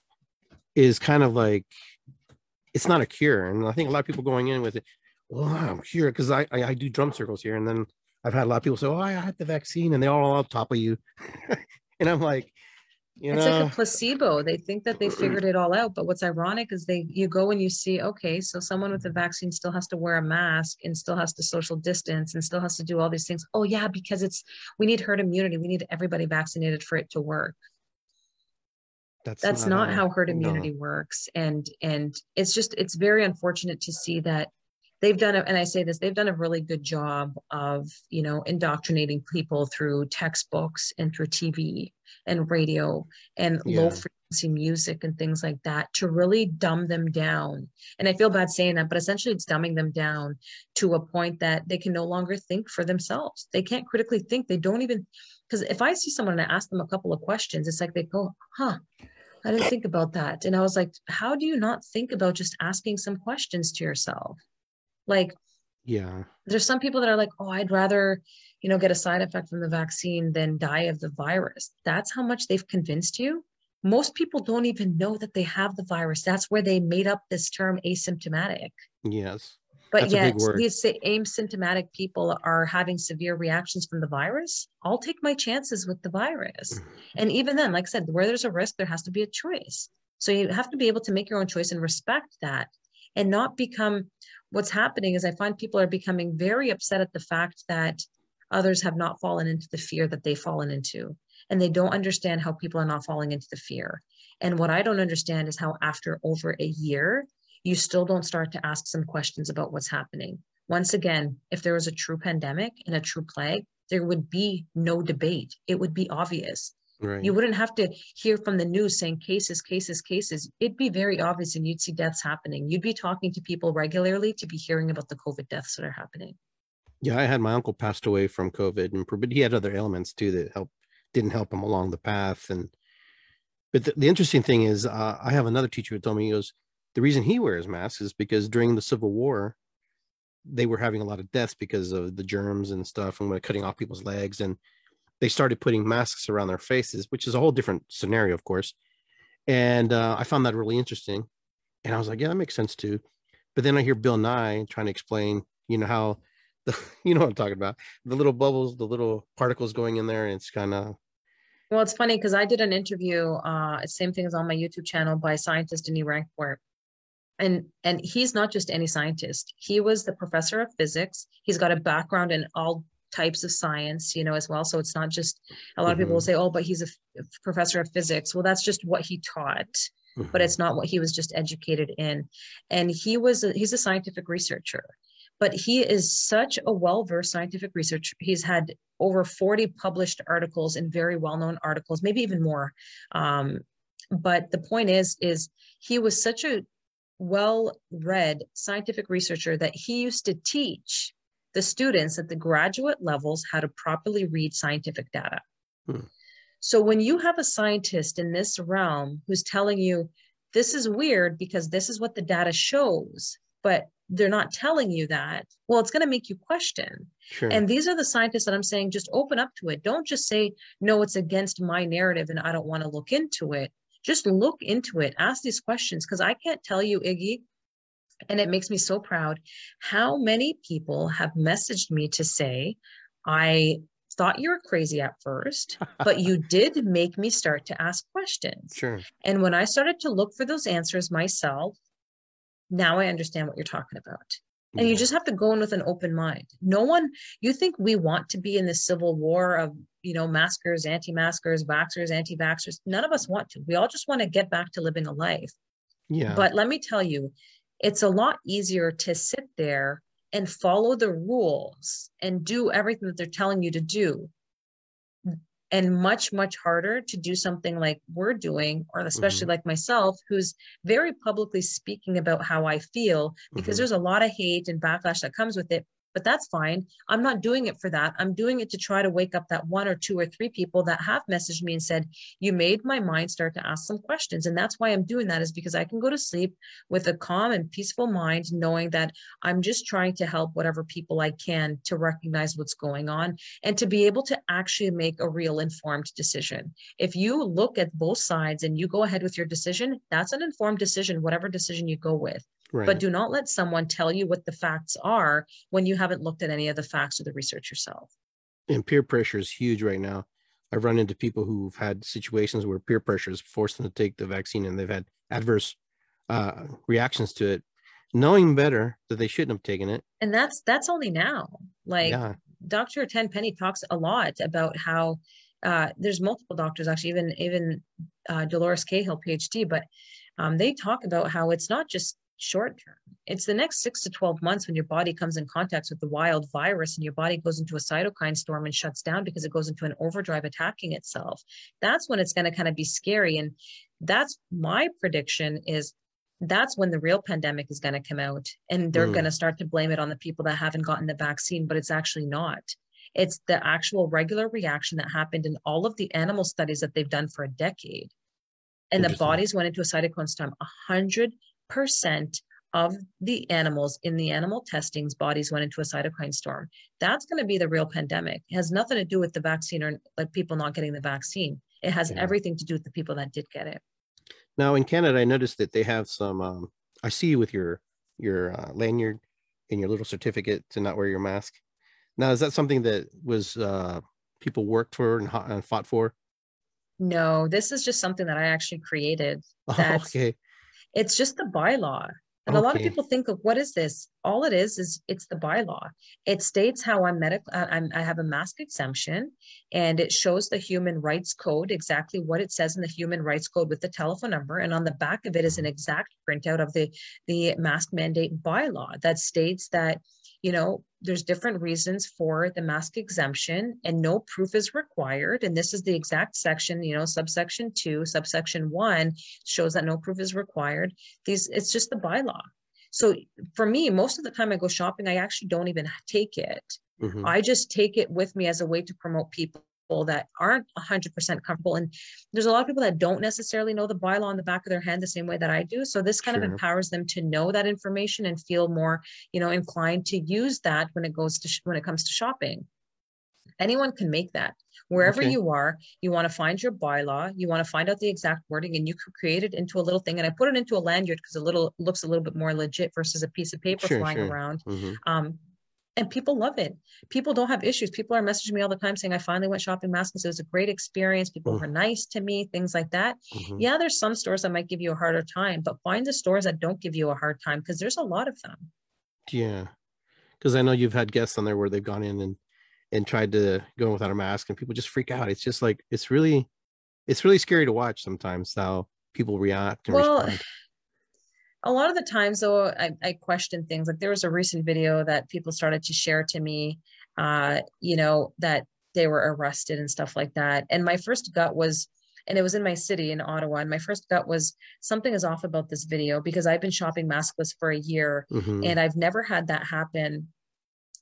is kind of like, it's not a cure. And I think a lot of people going in with it, well, I'm here because I, I, I do drum circles here, and then I've had a lot of people say, "Oh, I had the vaccine," and they all on top of you, and I'm like, you know, it's know, like a placebo. They think that they figured it all out, but what's ironic is they you go and you see, okay, so someone with the vaccine still has to wear a mask and still has to social distance and still has to do all these things. Oh yeah, because it's we need herd immunity. We need everybody vaccinated for it to work. That's, that's not, not how herd immunity no. works and and it's just it's very unfortunate to see that they've done it and i say this they've done a really good job of you know indoctrinating people through textbooks and through tv and radio and yeah. low frequency music and things like that to really dumb them down and i feel bad saying that but essentially it's dumbing them down to a point that they can no longer think for themselves they can't critically think they don't even because if i see someone and i ask them a couple of questions it's like they go huh I didn't think about that. And I was like, how do you not think about just asking some questions to yourself? Like, yeah, there's some people that are like, oh, I'd rather, you know, get a side effect from the vaccine than die of the virus. That's how much they've convinced you. Most people don't even know that they have the virus. That's where they made up this term asymptomatic. Yes. But That's yet, these asymptomatic people are having severe reactions from the virus. I'll take my chances with the virus. Mm-hmm. And even then, like I said, where there's a risk, there has to be a choice. So you have to be able to make your own choice and respect that and not become what's happening is I find people are becoming very upset at the fact that others have not fallen into the fear that they've fallen into. and they don't understand how people are not falling into the fear. And what I don't understand is how after over a year, you still don't start to ask some questions about what's happening. Once again, if there was a true pandemic and a true plague, there would be no debate. It would be obvious. Right. You wouldn't have to hear from the news saying cases, cases, cases. It'd be very obvious and you'd see deaths happening. You'd be talking to people regularly to be hearing about the COVID deaths that are happening. Yeah, I had my uncle passed away from COVID, and but he had other ailments too that helped didn't help him along the path. And but the, the interesting thing is, uh, I have another teacher who told me he goes, the reason he wears masks is because during the Civil War, they were having a lot of deaths because of the germs and stuff, and cutting off people's legs, and they started putting masks around their faces, which is a whole different scenario, of course. And uh, I found that really interesting, and I was like, yeah, that makes sense too. But then I hear Bill Nye trying to explain, you know, how the you know what I'm talking about, the little bubbles, the little particles going in there, and it's kind of well, it's funny because I did an interview, uh, same thing as on my YouTube channel by scientist Denis Rancourt, and and he's not just any scientist he was the professor of physics he's got a background in all types of science you know as well so it's not just a lot mm-hmm. of people will mm-hmm. say oh but he's a f- professor of physics well that's just what he taught mm-hmm. but it's not what he was just educated in and he was a, he's a scientific researcher but he is such a well-versed scientific researcher he's had over 40 published articles and very well-known articles maybe even more um, but the point is is he was such a well read scientific researcher that he used to teach the students at the graduate levels how to properly read scientific data. Hmm. So when you have a scientist in this realm who's telling you this is weird because this is what the data shows, but they're not telling you that, well, it's going to make you question. Sure. And these are the scientists that I'm saying just open up to it. Don't just say, no, it's against my narrative and I don't want to look into it just look into it, ask these questions, because I can't tell you, Iggy, and it makes me so proud how many people have messaged me to say, I thought you were crazy at first, but you did make me start to ask questions. Sure. And when I started to look for those answers myself, now I understand what you're talking about. And you mm-hmm. just have to go in with an open mind. No one, you think we want to be in this civil war of, you know, maskers, anti maskers, vaxxers, anti vaxxers. None of us want to. We all just want to get back to living a life. Yeah. But let me tell you, it's a lot easier to sit there and follow the rules and do everything that they're telling you to do and much much harder to do something like we're doing or especially mm-hmm. like myself who's very publicly speaking about how i feel because mm-hmm. there's a lot of hate and backlash that comes with it but that's fine. I'm not doing it for that. I'm doing it to try to wake up that one or two or three people that have messaged me and said, You made my mind start to ask some questions. And that's why I'm doing that, is because I can go to sleep with a calm and peaceful mind, knowing that I'm just trying to help whatever people I can to recognize what's going on and to be able to actually make a real informed decision. If you look at both sides and you go ahead with your decision, that's an informed decision, whatever decision you go with. Right. But do not let someone tell you what the facts are when you haven't looked at any of the facts or the research yourself. And peer pressure is huge right now. I've run into people who've had situations where peer pressure has forced them to take the vaccine and they've had adverse uh, reactions to it, knowing better that they shouldn't have taken it. And that's that's only now. Like yeah. Dr. Tenpenny talks a lot about how uh, there's multiple doctors actually, even even uh, Dolores Cahill, PhD, but um, they talk about how it's not just short term. It's the next six to 12 months when your body comes in contact with the wild virus and your body goes into a cytokine storm and shuts down because it goes into an overdrive attacking itself. That's when it's going to kind of be scary. And that's my prediction is that's when the real pandemic is going to come out and they're mm. going to start to blame it on the people that haven't gotten the vaccine, but it's actually not. It's the actual regular reaction that happened in all of the animal studies that they've done for a decade. And the bodies went into a cytokine storm. A hundred percent of the animals in the animal testings bodies went into a cytokine storm. That's going to be the real pandemic. It has nothing to do with the vaccine or like people not getting the vaccine. It has yeah. everything to do with the people that did get it. Now in canada i noticed that they have some um, i see you with your your uh, lanyard and your little certificate to not wear your mask. Now is that something that was uh, people worked for and, and fought for? No this is just something that i actually created oh, okay it's just the bylaw. And okay. a lot of people think of what is this? All it is is it's the bylaw. It states how I'm medical. Uh, I'm, I have a mask exemption, and it shows the Human Rights Code exactly what it says in the Human Rights Code with the telephone number. And on the back of it is an exact printout of the the mask mandate bylaw that states that you know there's different reasons for the mask exemption and no proof is required. And this is the exact section you know subsection 2 subsection 1 shows that no proof is required. These it's just the bylaw. So for me most of the time i go shopping i actually don't even take it. Mm-hmm. i just take it with me as a way to promote people that aren't 100% comfortable. And there's a lot of people that don't necessarily know the bylaw on the back of their hand the same way that I do. So this kind sure. of empowers them to know that information and feel more, you know, inclined to use that when it goes to sh- when it comes to shopping. Anyone can make that. Wherever okay. you are, you want to find your bylaw, you want to find out the exact wording, and you can create it into a little thing. And I put it into a lanyard because a little looks a little bit more legit versus a piece of paper sure, flying sure. around. Mm-hmm. Um, and people love it. People don't have issues. People are messaging me all the time saying, I finally went shopping masks. It was a great experience. People mm. were nice to me, things like that. Mm-hmm. Yeah, there's some stores that might give you a harder time, but find the stores that don't give you a hard time because there's a lot of them. Yeah. Because I know you've had guests on there where they've gone in and and tried to go without a mask and people just freak out. It's just like it's really it's really scary to watch sometimes how people react and well, respond a lot of the times though I, I, question things. Like there was a recent video that people started to share to me uh you know that they were arrested and stuff like that. And my first gut was and it was in my city in ottawa and my first gut was something is off about this video because i've been shopping maskless for a year mm-hmm. and i've never had that happen.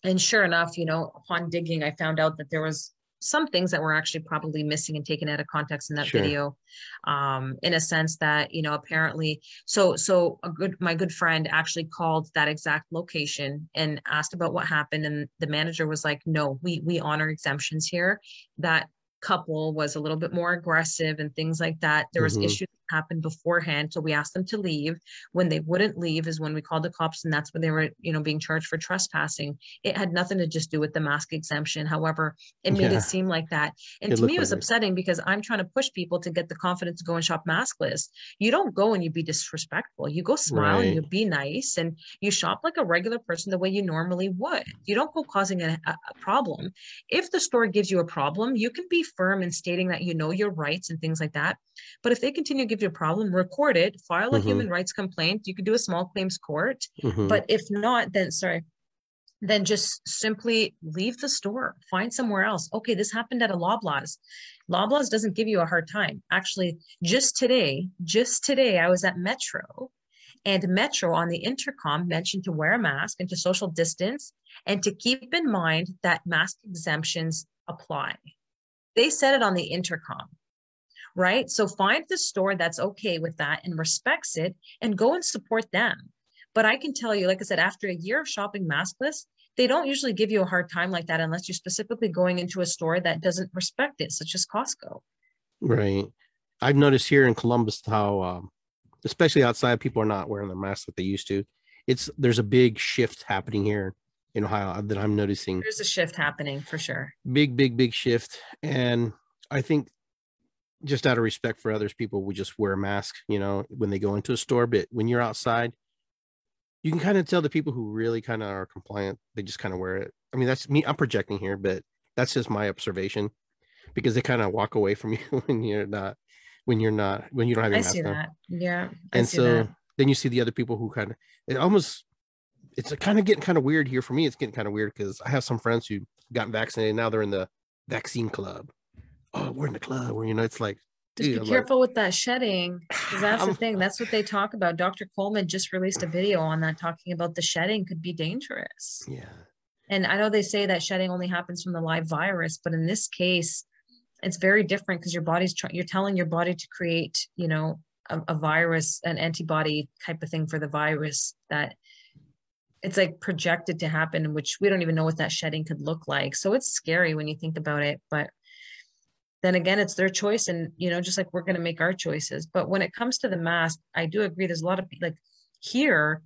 And sure enough you know upon digging i found out that there was some things that were actually probably missing and taken out of context in that sure. video um, in a sense that you know apparently so so a good my good friend actually called that exact location and asked about what happened and the manager was like no we we honor exemptions here that couple was a little bit more aggressive and things like that there was mm-hmm. issues that happened beforehand. So we asked them to leave. When they wouldn't leave is when we called the cops, and that's when they were, you know, being charged for trespassing. It had nothing to just do with the mask exemption. However, it made yeah. it seem like that. And it to me, it was like upsetting because I'm trying to push people to get the confidence to go and shop maskless. You don't go and you be disrespectful. You go smile right. and you be nice and you shop like a regular person the way you normally would. You don't go causing a, a problem. If the store gives you a problem, you can be firm in stating that you know your rights and things like that. But if they continue to give you a problem, record it, file a mm-hmm. human rights complaint. You could do a small claims court. Mm-hmm. But if not, then sorry, then just simply leave the store, find somewhere else. Okay, this happened at a Loblaws. Loblaws doesn't give you a hard time. Actually, just today, just today, I was at Metro and Metro on the intercom mentioned to wear a mask and to social distance and to keep in mind that mask exemptions apply. They said it on the intercom right? So find the store that's okay with that and respects it and go and support them. But I can tell you, like I said, after a year of shopping maskless, they don't usually give you a hard time like that unless you're specifically going into a store that doesn't respect it, such as Costco. Right. I've noticed here in Columbus how, um, especially outside, people are not wearing their masks like they used to. It's there's a big shift happening here in Ohio uh, that I'm noticing. There's a shift happening for sure. Big, big, big shift, and I think just out of respect for others, people would just wear a mask, you know, when they go into a store. But when you're outside, you can kind of tell the people who really kind of are compliant, they just kind of wear it. I mean, that's me, I'm projecting here, but that's just my observation because they kind of walk away from you when you're not, when you're not, when you don't have your I mask see on. that. Yeah. I and so that. then you see the other people who kind of, it almost, it's kind of getting kind of weird here for me. It's getting kind of weird because I have some friends who got vaccinated. Now they're in the vaccine club oh, we're in the club. Where you know, it's like, just be careful like, with that shedding that's the thing. That's what they talk about. Dr. Coleman just released a video on that talking about the shedding could be dangerous. Yeah. And I know they say that shedding only happens from the live virus, but in this case, it's very different because your body's trying. You're telling your body to create, you know, a, a virus, an antibody type of thing for the virus that it's like projected to happen, which we don't even know what that shedding could look like. So it's scary when you think about it, but then again it's their choice and you know just like we're going to make our choices but when it comes to the mask i do agree there's a lot of like here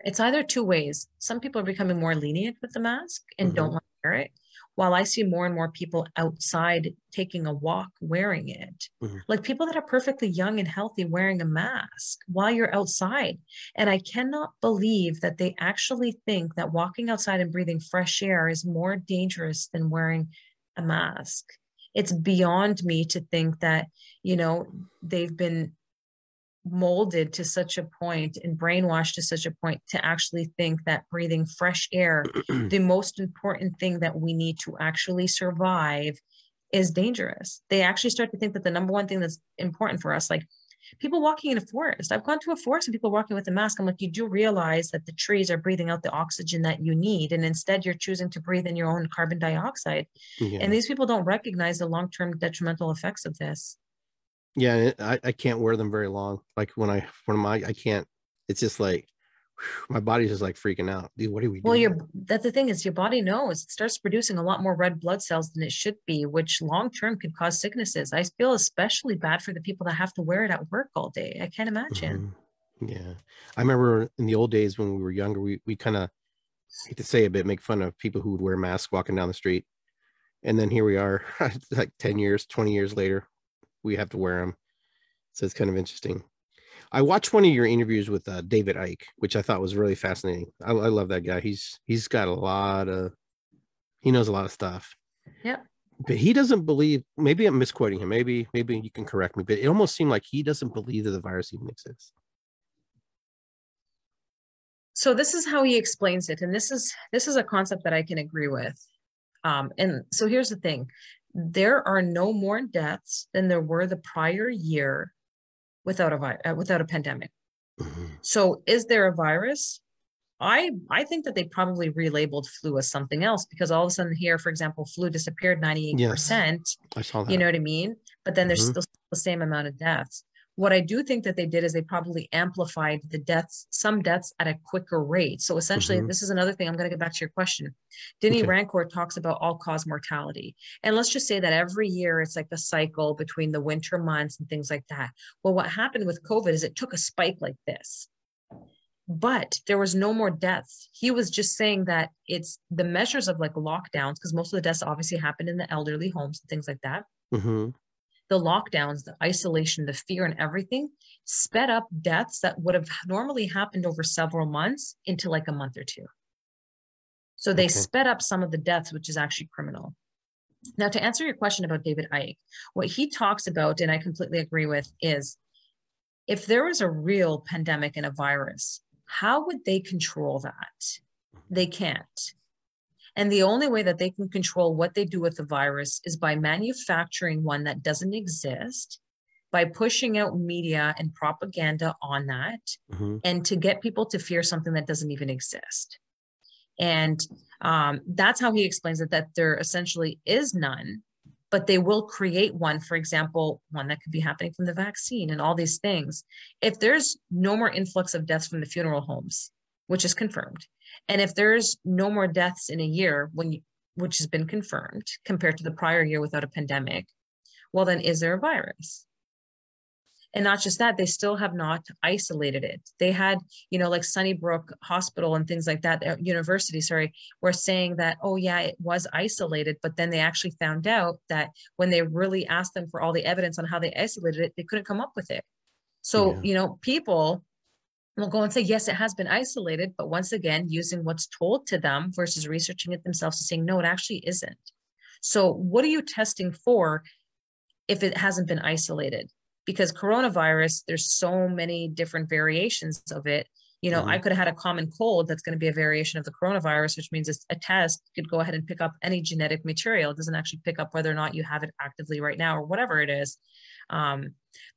it's either two ways some people are becoming more lenient with the mask and mm-hmm. don't want to wear it while I see more and more people outside taking a walk wearing it, mm-hmm. like people that are perfectly young and healthy wearing a mask while you're outside. And I cannot believe that they actually think that walking outside and breathing fresh air is more dangerous than wearing a mask. It's beyond me to think that, you know, they've been molded to such a point and brainwashed to such a point to actually think that breathing fresh air, the most important thing that we need to actually survive, is dangerous. They actually start to think that the number one thing that's important for us, like people walking in a forest. I've gone to a forest and people walking with a mask. I'm like, you do realize that the trees are breathing out the oxygen that you need. And instead, you're choosing to breathe in your own carbon dioxide. Yeah. And these people don't recognize the long term detrimental effects of this. Yeah, I, I can't wear them very long. Like when I when my I can't. It's just like my body's just like freaking out. Dude, what are we? Well, your that's the thing is your body knows it starts producing a lot more red blood cells than it should be, which long term could cause sicknesses. I feel especially bad for the people that have to wear it at work all day. I can't imagine. Mm-hmm. Yeah, I remember in the old days when we were younger, we we kind of hate to say a bit, make fun of people who would wear masks walking down the street, and then here we are, like ten years, twenty years later, we have to wear them. So it's kind of interesting. I watched one of your interviews with uh, David Icke, which I thought was really fascinating. I, I, love that guy. He's he's got a lot of he knows a lot of stuff. Yeah. But he doesn't believe. Maybe I'm misquoting him. Maybe maybe you can correct me. But it almost seemed like he doesn't believe that the virus even exists. So this is how he explains it, and this is this is a concept that I can agree with. Um, and so here's the thing: there are no more deaths than there were the prior year without a vi- uh, without a pandemic. Mm-hmm. So is there a virus? I I think that they probably relabeled flu as something else because all of a sudden here, for example, flu disappeared 98%. Yes, I saw that. You know what I mean? But then there's mm-hmm. still the same amount of deaths. What I do think that they did is they probably amplified the deaths, some deaths at a quicker rate. So essentially, mm-hmm. this is another thing. I'm going to get back to your question. Denny okay. Rancourt talks about all cause mortality. And let's just say that every year it's like the cycle between the winter months and things like that. Well, what happened with COVID is it took a spike like this but there was no more deaths. He was just saying that it's the measures of like lockdowns, because most of the deaths obviously happened in the elderly homes and things like that. Mm-hmm the lockdowns, the isolation, the fear, and everything sped up deaths that would have normally happened over several months into like a month or two. So they okay. sped up some of the deaths, which is actually criminal. Now, to answer your question about David Icke, what he talks about, and I completely agree with, is if there was a real pandemic and a virus, how would they control that? They can't. And the only way that they can control what they do with the virus is by manufacturing one that doesn't exist, by pushing out media and propaganda on that, mm-hmm. and to get people to fear something that doesn't even exist. And um, that's how he explains it that there essentially is none, but they will create one, for example, one that could be happening from the vaccine and all these things. If there's no more influx of deaths from the funeral homes, which is confirmed, and if there's no more deaths in a year, when you, which has been confirmed compared to the prior year without a pandemic, well, then is there a virus? And not just that, they still have not isolated it. They had, you know, like Sunnybrook Hospital and things like that, uh, university, sorry, were saying that, oh, yeah, it was isolated. But then they actually found out that when they really asked them for all the evidence on how they isolated it, they couldn't come up with it. So, yeah. you know, people will go and say, yes, it has been isolated, but once again, using what's told to them versus researching it themselves and saying, no, it actually isn't. So, what are you testing for if it hasn't been isolated? Because coronavirus, there's so many different variations of it. You know, mm-hmm. I could have had a common cold that's going to be a variation of the coronavirus, which means it's a test could go ahead and pick up any genetic material. It doesn't actually pick up whether or not you have it actively right now or whatever it is. Um,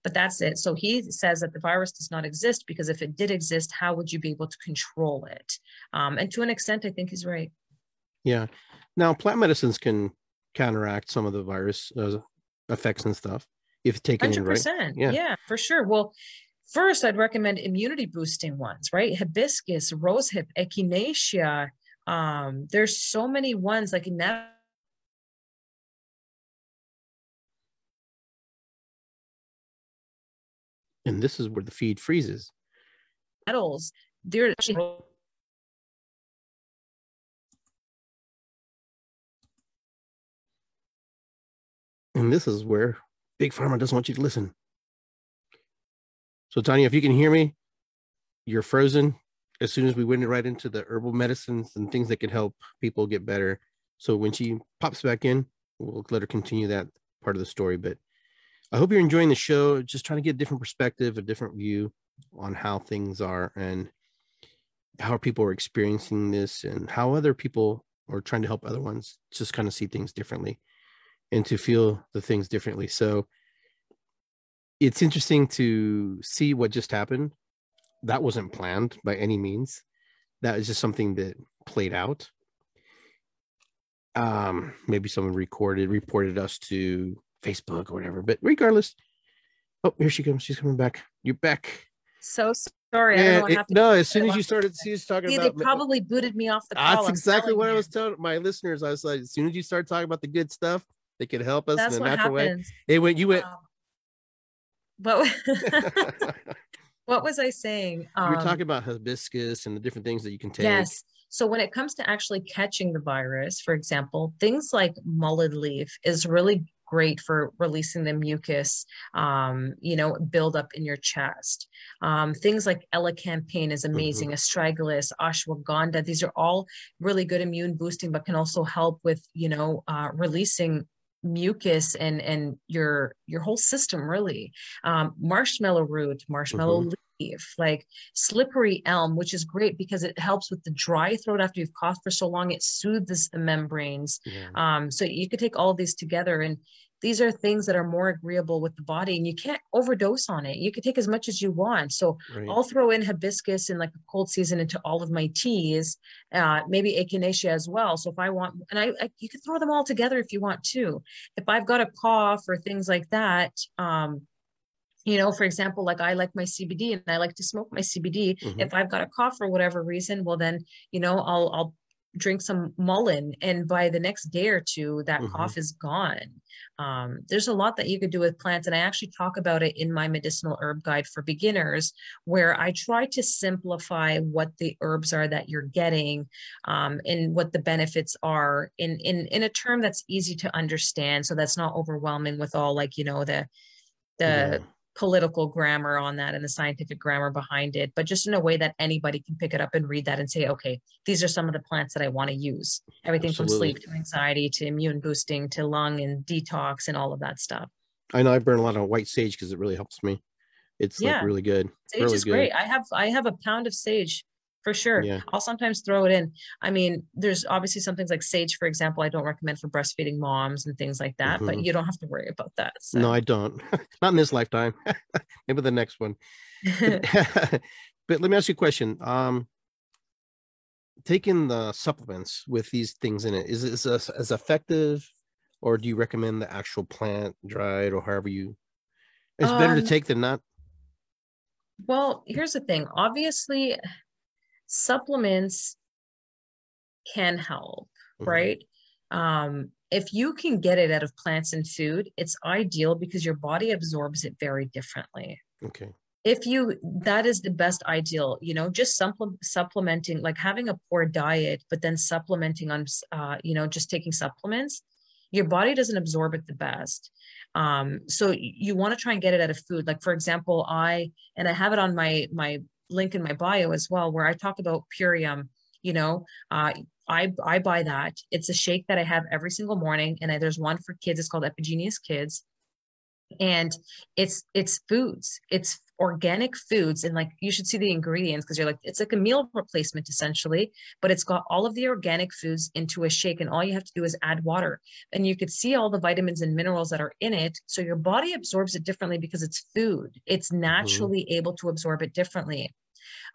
but that's it. So he says that the virus does not exist because if it did exist, how would you be able to control it? Um, and to an extent, I think he's right. Yeah. Now, plant medicines can counteract some of the virus uh, effects and stuff if taken 100%. in right. Yeah. yeah, for sure. Well, first, I'd recommend immunity boosting ones, right? Hibiscus, rosehip, echinacea. Um, there's so many ones like now and this is where the feed freezes. Metals, they're And this is where Big Pharma doesn't want you to listen. So, Tania, if you can hear me, you're frozen. As soon as we went right into the herbal medicines and things that can help people get better. So when she pops back in, we'll let her continue that part of the story. But I hope you're enjoying the show. Just trying to get a different perspective, a different view on how things are and how people are experiencing this and how other people are trying to help other ones just kind of see things differently and to feel the things differently. So it's interesting to see what just happened. That wasn't planned by any means. That is just something that played out. Um, maybe someone recorded, reported us to Facebook or whatever. But regardless, oh, here she comes. She's coming back. You're back. So sorry. Yeah, it, no, as soon as you started, she was talking See, about. They probably booted me off the call. That's exactly what you. I was telling my listeners. I was like, as soon as you start talking about the good stuff, they could help us That's in a natural happens. way. It went. You went. Um, but what was I saying? Um, you were talking about hibiscus and the different things that you can take. Yes. So when it comes to actually catching the virus, for example, things like mullein leaf is really great for releasing the mucus, um, you know, build up in your chest. Um, things like elecampane is amazing, mm-hmm. astragalus, ashwagandha. These are all really good immune boosting, but can also help with, you know, uh, releasing mucus and and your your whole system really um marshmallow root marshmallow mm-hmm. leaf like slippery elm which is great because it helps with the dry throat after you've coughed for so long it soothes the membranes yeah. um so you could take all of these together and these are things that are more agreeable with the body and you can't overdose on it. You can take as much as you want. So right. i'll throw in hibiscus in like a cold season into all of my teas uh, maybe echinacea as well. So if i want and I, I, you can throw them all together if you want to. If i've got a cough or things like that um, you know for example like i like my cbd and i like to smoke my cbd mm-hmm. if i've got a cough for whatever reason well then you know i'll i'll drink some mullein and by the next day or two that mm-hmm. cough is gone um, there's a lot that you could do with plants and i actually talk about it in my medicinal herb guide for beginners where i try to simplify what the herbs are that you're getting um, and what the benefits are in, in in a term that's easy to understand so that's not overwhelming with all like you know the the yeah political grammar on that and the scientific grammar behind it, but just in a way that anybody can pick it up and read that and say, okay, these are some of the plants that I want to use. Everything Absolutely. from sleep to anxiety to immune boosting to lung and detox and all of that stuff. I know I burn a lot of white sage because it really helps me. It's yeah. like really good. Sage really is good. great. I have I have a pound of sage for sure. Yeah. I'll sometimes throw it in. I mean, there's obviously some things like sage, for example, I don't recommend for breastfeeding moms and things like that, mm-hmm. but you don't have to worry about that. So. No, I don't. Not in this lifetime. Maybe the next one. but, let me ask you a question. Um, taking the supplements with these things in it is is as, as effective, or do you recommend the actual plant dried, or however you? It's um, better to um, take than not. Well, here's the thing. Obviously, supplements can help, mm-hmm. right? Um, if you can get it out of plants and food, it's ideal because your body absorbs it very differently. Okay. If you, that is the best ideal, you know, just supple- supplementing, like having a poor diet, but then supplementing on, uh, you know, just taking supplements, your body doesn't absorb it the best. Um, so you want to try and get it out of food. Like for example, I, and I have it on my, my link in my bio as well, where I talk about Purium. You know, uh, I I buy that. It's a shake that I have every single morning, and I, there's one for kids. It's called Epigenius Kids, and it's it's foods. It's organic foods and like you should see the ingredients because you're like it's like a meal replacement essentially but it's got all of the organic foods into a shake and all you have to do is add water and you could see all the vitamins and minerals that are in it so your body absorbs it differently because it's food it's mm-hmm. naturally mm-hmm. able to absorb it differently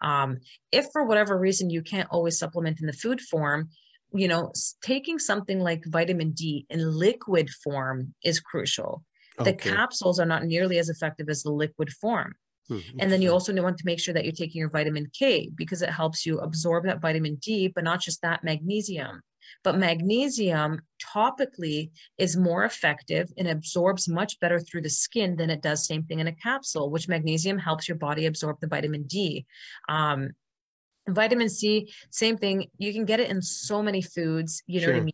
um, if for whatever reason you can't always supplement in the food form you know taking something like vitamin d in liquid form is crucial okay. the capsules are not nearly as effective as the liquid form Hmm, and then you also want to make sure that you're taking your vitamin K because it helps you absorb that vitamin D, but not just that magnesium. But magnesium topically is more effective and absorbs much better through the skin than it does same thing in a capsule, which magnesium helps your body absorb the vitamin D. Um, vitamin C, same thing. You can get it in so many foods. You know sure. what I mean?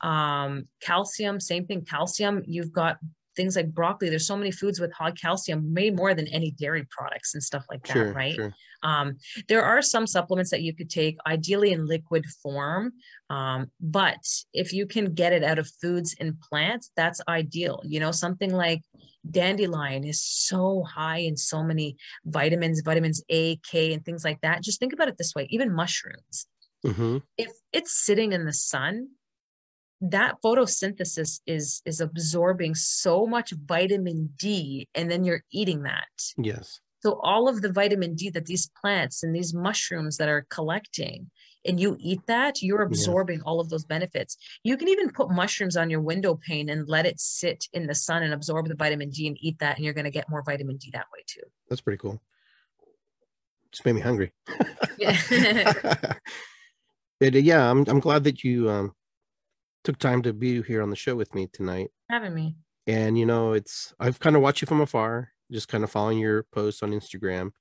Um, calcium, same thing. Calcium, you've got things like broccoli. There's so many foods with high calcium, way more than any dairy products and stuff like that, sure, right? Sure. Um, there are some supplements that you could take, ideally in liquid form. Um, but if you can get it out of foods and plants, that's ideal. You know, something like dandelion is so high in so many vitamins, vitamins A, K, and things like that. Just think about it this way even mushrooms. Mm-hmm. If it's sitting in the sun, that photosynthesis is is absorbing so much vitamin D and then you're eating that. Yes. So all of the vitamin D that these plants and these mushrooms that are collecting and you eat that, you're absorbing all of those benefits. You can even put mushrooms on your window pane and let it sit in the sun and absorb the vitamin D and eat that and you're going to get more vitamin D that way too. That's pretty cool. Just made me hungry. yeah. but uh, yeah, I'm I'm glad that you um took time to be here on the show with me tonight. Having me. And you know, it's I've kind of watched you from afar, just kind of following your posts on Instagram,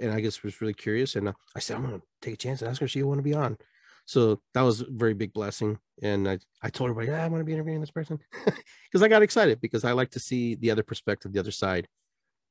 and I guess was really curious. And uh, I said, I'm gonna take a chance and ask her if she want to be on. So that was a very big blessing. And I, I told everybody, yeah, I want to be interviewing this person because I got excited because I like to see the other perspective, the other side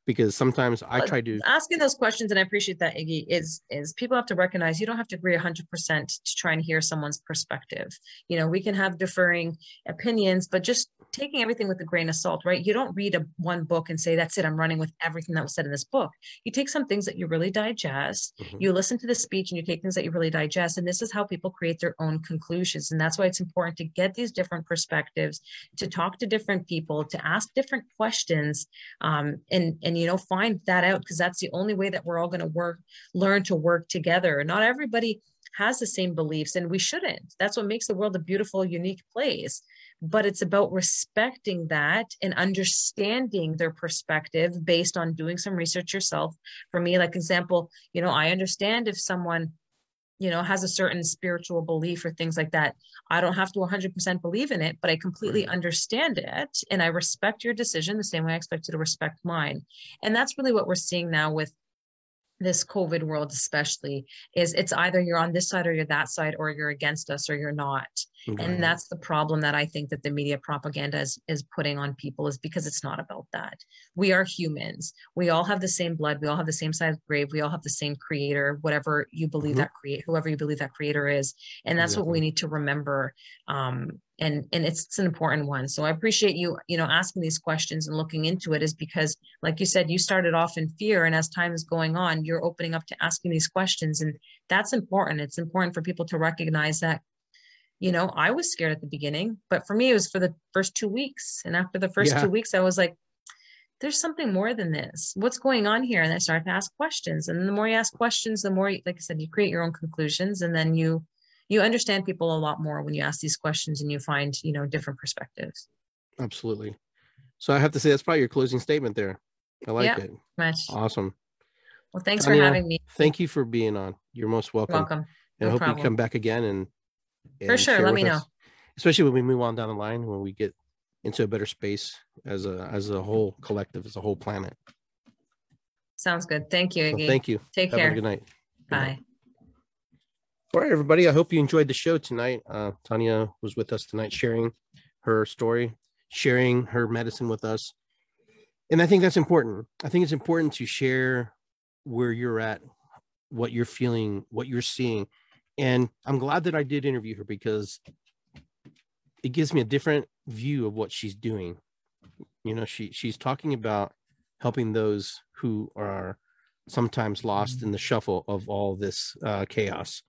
because sometimes I try to asking those questions, and I appreciate that, Iggy, is is people have to recognize you don't have to agree 100% to try and hear someone's perspective. You know, we can have differing opinions, but just taking everything with a grain of salt, right? You don't read a one book and say, that's it, I'm running with everything that was said in this book. You take some things that you really digest, mm-hmm. you listen to the speech and you take things that you really digest. And this is how people create their own conclusions. And that's why it's important to get these different perspectives, to talk to different people, to ask different questions, um, and, and, you know, find that out because that's the only way that we're all going to work, learn to work together. Not everybody has the same beliefs and we shouldn't. That's what makes the world a beautiful, unique place but it's about respecting that and understanding their perspective based on doing some research yourself for me like example you know i understand if someone you know has a certain spiritual belief or things like that i don't have to 100% believe in it but i completely understand it and i respect your decision the same way i expect you to respect mine and that's really what we're seeing now with this COVID world, especially, is it's either you're on this side or you're that side, or you're against us or you're not. Okay. And that's the problem that I think that the media propaganda is, is putting on people is because it's not about that. We are humans. We all have the same blood. We all have the same size grave. We all have the same creator, whatever you believe mm-hmm. that create, whoever you believe that creator is. And that's exactly. what we need to remember. Um, and and it's, it's an important one so i appreciate you you know asking these questions and looking into it is because like you said you started off in fear and as time is going on you're opening up to asking these questions and that's important it's important for people to recognize that you know i was scared at the beginning but for me it was for the first two weeks. And after the first yeah. two weeks i was like there's something more than this. What's going on here? And i started to ask questions. And the more you ask questions the more like i said you create your own conclusions. And then you you understand people a lot more when you ask these questions and you find you know different perspectives. Absolutely. So i have to say that's probably your closing statement there. I like yeah, it. much. Awesome. Well thanks Tania, for having me. thank you for being on. You're most welcome. Welcome. No and i hope problem. you come back again and for sure let me us. know especially when we move on down the line when we get into a better space as a as a whole collective as a whole planet sounds good thank you well, thank you take Have care good night good bye night. All right, everybody. I hope you enjoyed the show tonight. Uh, Tania was with us tonight, sharing her story, sharing her medicine with us. And I think that's important. I think it's important to share where you're at, what you're feeling, what you're seeing. And I'm glad that I did interview her because it gives me a different view of what she's doing. You know, she she's talking about helping those who are sometimes lost in the shuffle of all this uh, chaos.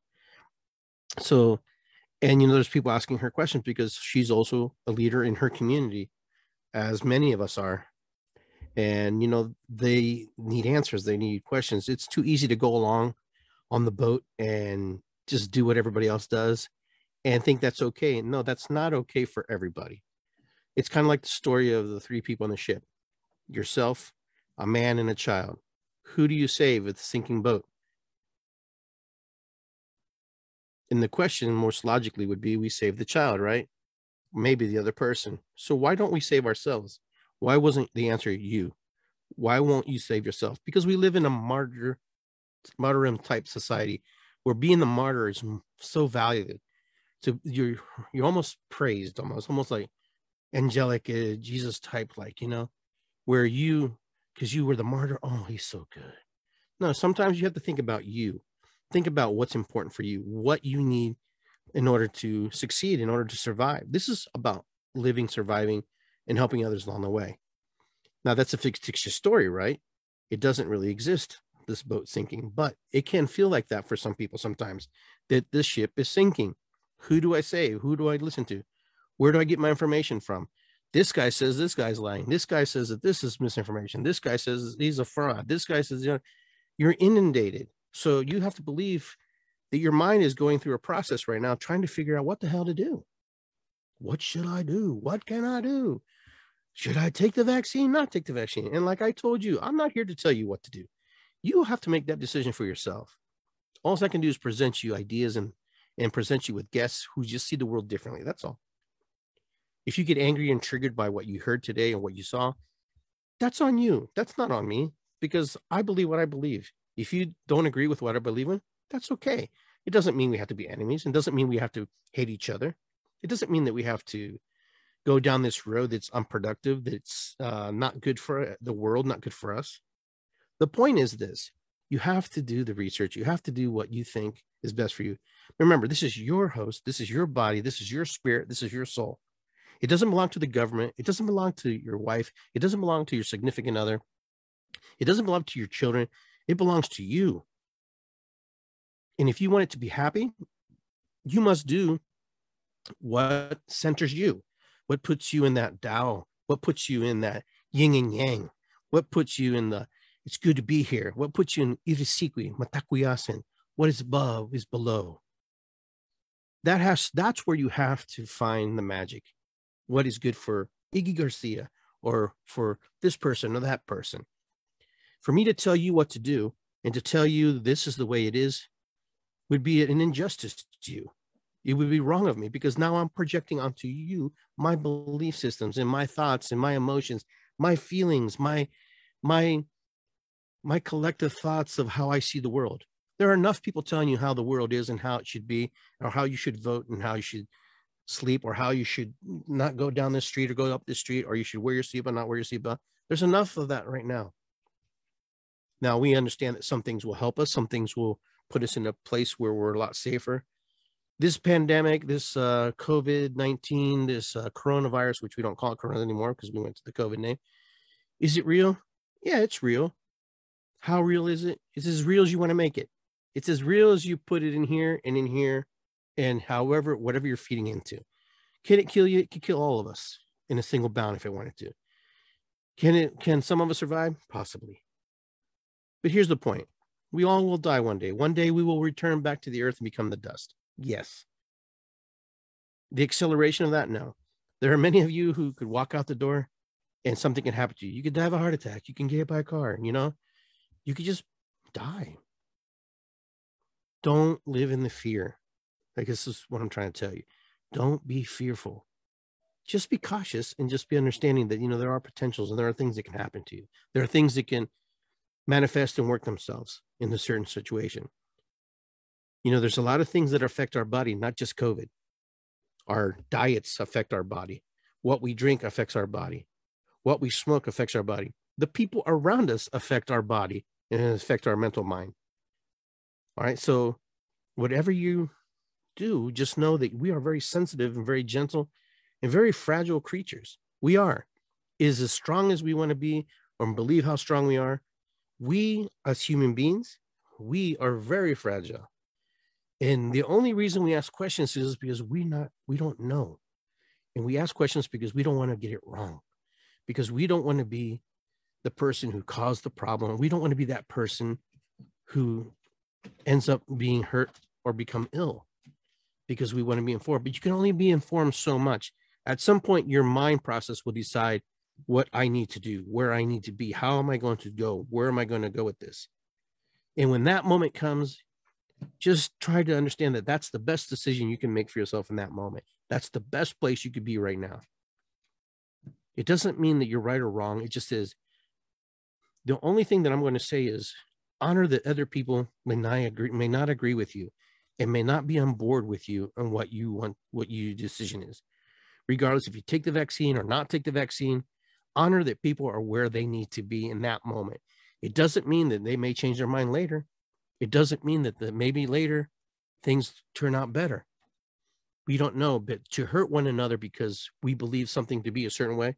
So and you know there's people asking her questions because she's also a leader in her community as many of us are. And you know they need answers. They need questions. It's too easy to go along on the boat and just do what everybody else does and think that's okay no that's not okay for everybody it's kind of like the story of the three people on the ship yourself a man and a child who do you save at the sinking boat And the question most logically would be we save the child, right? Maybe the other person. So why don't we save ourselves? Why wasn't the answer you? Why won't you save yourself? Because we live in a martyr, martyrdom type society where being the martyr is so valued. so you're you're almost praised almost almost like angelic uh, jesus type like you know where you because you were the martyr oh he's so good. No sometimes you have to think about you. Think about what's important for you what you need in order to succeed in order to survive. This is about living surviving and helping others along the way. Now that's a fictitious story right? It doesn't really exist this boat sinking but it can feel like that for some people sometimes that this ship is sinking who do I say? Who do I listen to? Where do I get my information from? This guy says this guy's lying. This guy says that this is misinformation. This guy says he's a fraud. This guy says you know, you're inundated. So you have to believe that your mind is going through a process right now trying to figure out what the hell to do. What should I do? What can I do? Should I take the vaccine? Not take the vaccine? And like I told you, I'm not here to tell you what to do. You have to make that decision for yourself. All I can do is present you ideas and and present you with guests who just see the world differently. That's all. If you get angry and triggered by what you heard today and what you saw, that's on you. That's not on me because I believe what I believe. If you don't agree with what I believe in, that's okay. It doesn't mean we have to be enemies. It doesn't mean we have to hate each other. It doesn't mean that we have to go down this road that's unproductive, that's uh, not good for the world, not good for us. The point is this you have to do the research. You have to do what you think is best for you. Remember, this is your host. This is your body. This is your spirit. This is your soul. It doesn't belong to the government. It doesn't belong to your wife. It doesn't belong to your significant other. It doesn't belong to your children. It belongs to you. And if you want it to be happy, you must do what centers you, what puts you in that Tao, what puts you in that yin and yang, what puts you in the it's good to be here. What puts you in irisikwi, Mitakuye Oyasin? What is above is below. That has that's where you have to find the magic. What is good for Iggy Garcia or for this person or that person. For me to tell you what to do and to tell you this is the way it is would be an injustice to you. It would be wrong of me because now I'm projecting onto you my belief systems and my thoughts and my emotions, my feelings, my my my collective thoughts of how I see the world. There are enough people telling you how the world is and how it should be, or how you should vote and how you should sleep, or how you should not go down this street or go up this street, or you should wear your seatbelt, not wear your seatbelt. There's enough of that right now. Now we understand that some things will help us, some things will put us in a place where we're a lot safer. This pandemic, this uh, COVID 19, this uh, coronavirus, which we don't call it corona anymore because we went to the COVID name, is it real? Yeah, it's real. How real is it? It's as real as you want to make it. It's as real as you put it in here and in here and however, whatever you're feeding into. Can it kill you? It could kill all of us in a single bound if it wanted to. Can it can some of us survive? Possibly. But here's the point. We all will die one day. One day we will return back to the earth and become the dust. Yes. The acceleration of that, no. There are many of you who could walk out the door and something can happen to you. You could die of a heart attack. You can get hit by a car, you know? You could just die. Don't live in the fear. I guess this is what I'm trying to tell you. Don't be fearful. Just be cautious and just be understanding that, you know, there are potentials and there are things that can happen to you. There are things that can manifest and work themselves in a certain situation. You know, there's a lot of things that affect our body, not just COVID. Our diets affect our body. What we drink affects our body. What we smoke affects our body the people around us affect our body and affect our mental mind. All right. So, whatever you do, just know that we are very sensitive and very gentle and very fragile creatures. We are. Is as strong as we want to be or believe how strong we are. We, as human beings, we are very fragile. And the only reason we ask questions is because we not we don't know. And we ask questions because we don't want to get it wrong. Because we don't want to be the person who caused the problem. We don't want to be that person who ends up being hurt or become ill because we want to be informed. But you can only be informed so much. At some point, your mind process will decide what I need to do, where I need to be, how am I going to go, where am I going to go with this. And when that moment comes, just try to understand that that's the best decision you can make for yourself in that moment. That's the best place you could be right now. It doesn't mean that you're right or wrong. It just is the only thing that I'm going to say is honor that other people may not agree may not agree with you and may not be on board with you on what you want, what your decision is. Regardless if you take the vaccine or not take the vaccine, honor that people are where they need to be in that moment. It doesn't mean that they may change their mind later. It doesn't mean that the, maybe later things turn out better. We don't know, but to hurt one another because we believe something to be a certain way,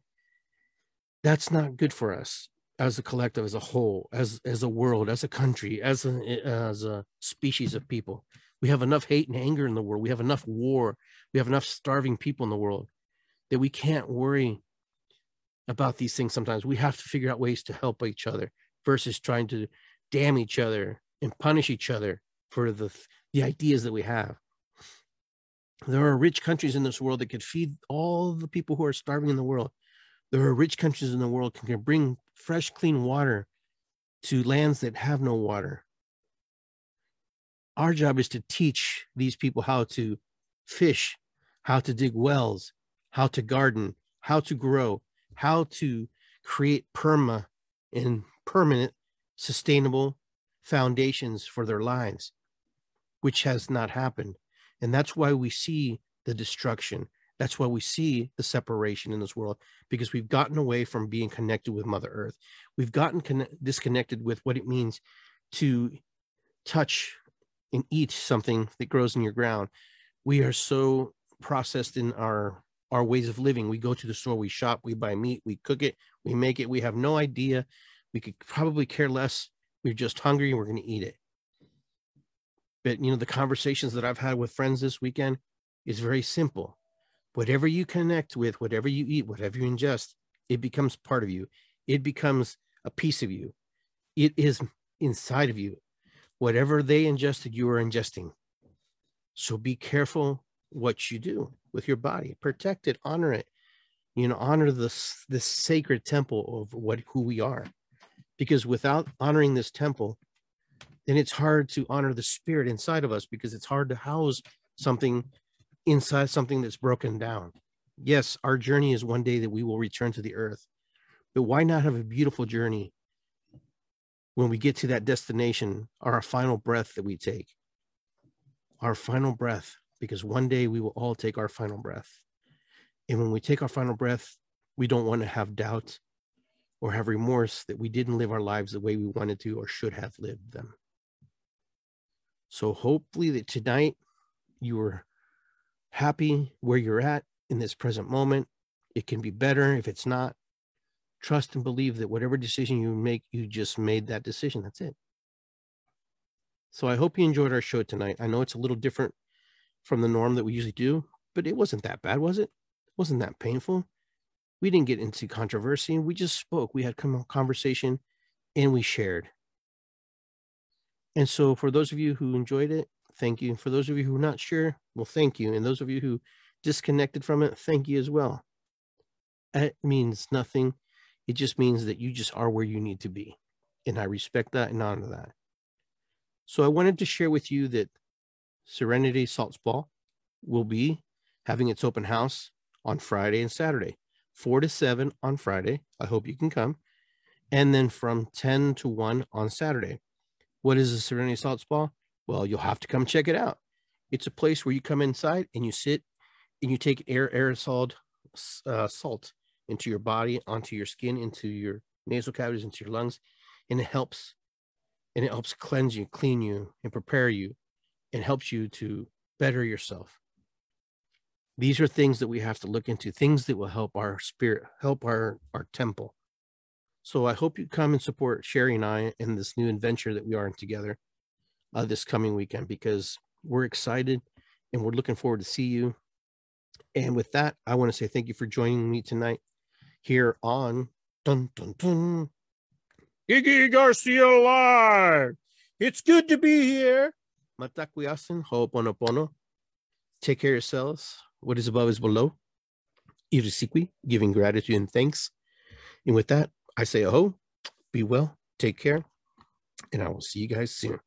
that's not good for us as a collective, as a whole, as as a world, as a country, as a eh, as a species of people. We have enough hate and anger in the world. We have enough war. We have enough starving people in the world that we can't worry about these things sometimes. We have to figure out ways to help each other versus trying to damn each other and punish each other for the the ideas that we have. There are rich countries in this world that could feed all the people who are starving in the world. There are rich countries in the world can, bring fresh, clean water to lands that have no water. Our job is to teach these people how to fish, how to dig wells, how to garden, how to grow, how to create perma and permanent sustainable foundations for their lives, which has not happened. And that's why we see the destruction. That's why we see the separation in this world because we've gotten away from being connected with Mother Earth. We've gotten con- disconnected with what it means to touch and eat something that grows in your ground. We are so processed in our our ways of living. We go to the store, we shop, we buy meat, we cook it, we make it. We have no idea. We could probably care less. We're just hungry and we're going to eat it. But you know, the conversations that I've had with friends this weekend is very simple. Whatever you connect with, whatever you eat, whatever you ingest, it becomes part of you. It becomes a piece of you. It is inside of you. Whatever they ingested, you are ingesting. So be careful what you do with your body. Protect it, honor it. You know, honor this this sacred temple of what who we are. Because without honoring this temple, then it's hard to honor the spirit inside of us because it's hard to house something inside something that's broken down. Yes, our journey is one day that we will return to the earth. But why not have a beautiful journey when we get to that destination, our final breath that we take? Our final breath because one day we will all take our final breath. And when we take our final breath, we don't want to have doubt or have remorse that we didn't live our lives the way we wanted to or should have lived them. So hopefully that tonight you are happy where you're at in this present moment. It can be better if it's not. Trust and believe that whatever decision you make, you just made that decision. That's it. So I hope you enjoyed our show tonight. I know it's a little different from the norm that we usually do, but it wasn't that bad, was it? it wasn't that painful. We didn't get into controversy. We just spoke. We had conversation and we shared. And so, for those of you who enjoyed it, thank you. For those of you who are not sure, well, thank you. And those of you who disconnected from it, thank you as well. It means nothing. It just means that you just are where you need to be. And I respect that and honor that. So I wanted to share with you that Serenity Salt Spa will be having its open house on Friday and Saturday, 4 to 7 on Friday. I hope you can come. And then from 10 to 1 on Saturday. What is a Serenity Salt Spa? Well, you'll have to come check it out. It's a place where you come inside and you sit and you take air aerosol uh, salt into your body, onto your skin, into your nasal cavities, into your lungs, and it helps. And it helps cleanse you, clean you, and prepare you and helps you to better yourself. These are things that we have to look into, things that will help our spirit, help our, our temple. So I hope you come and support Sherry and I in this new adventure that we are in together uh, this coming weekend because we're excited and we're looking forward to see you. And with that, I want to say thank you for joining me tonight here on Dun Dun Dun. Iggy Garcia Live. It's good to be here. Take care of yourselves. What is above is below. Irisikwi, giving gratitude and thanks. And with that, I say aho, be well, take care, and I will see you guys soon.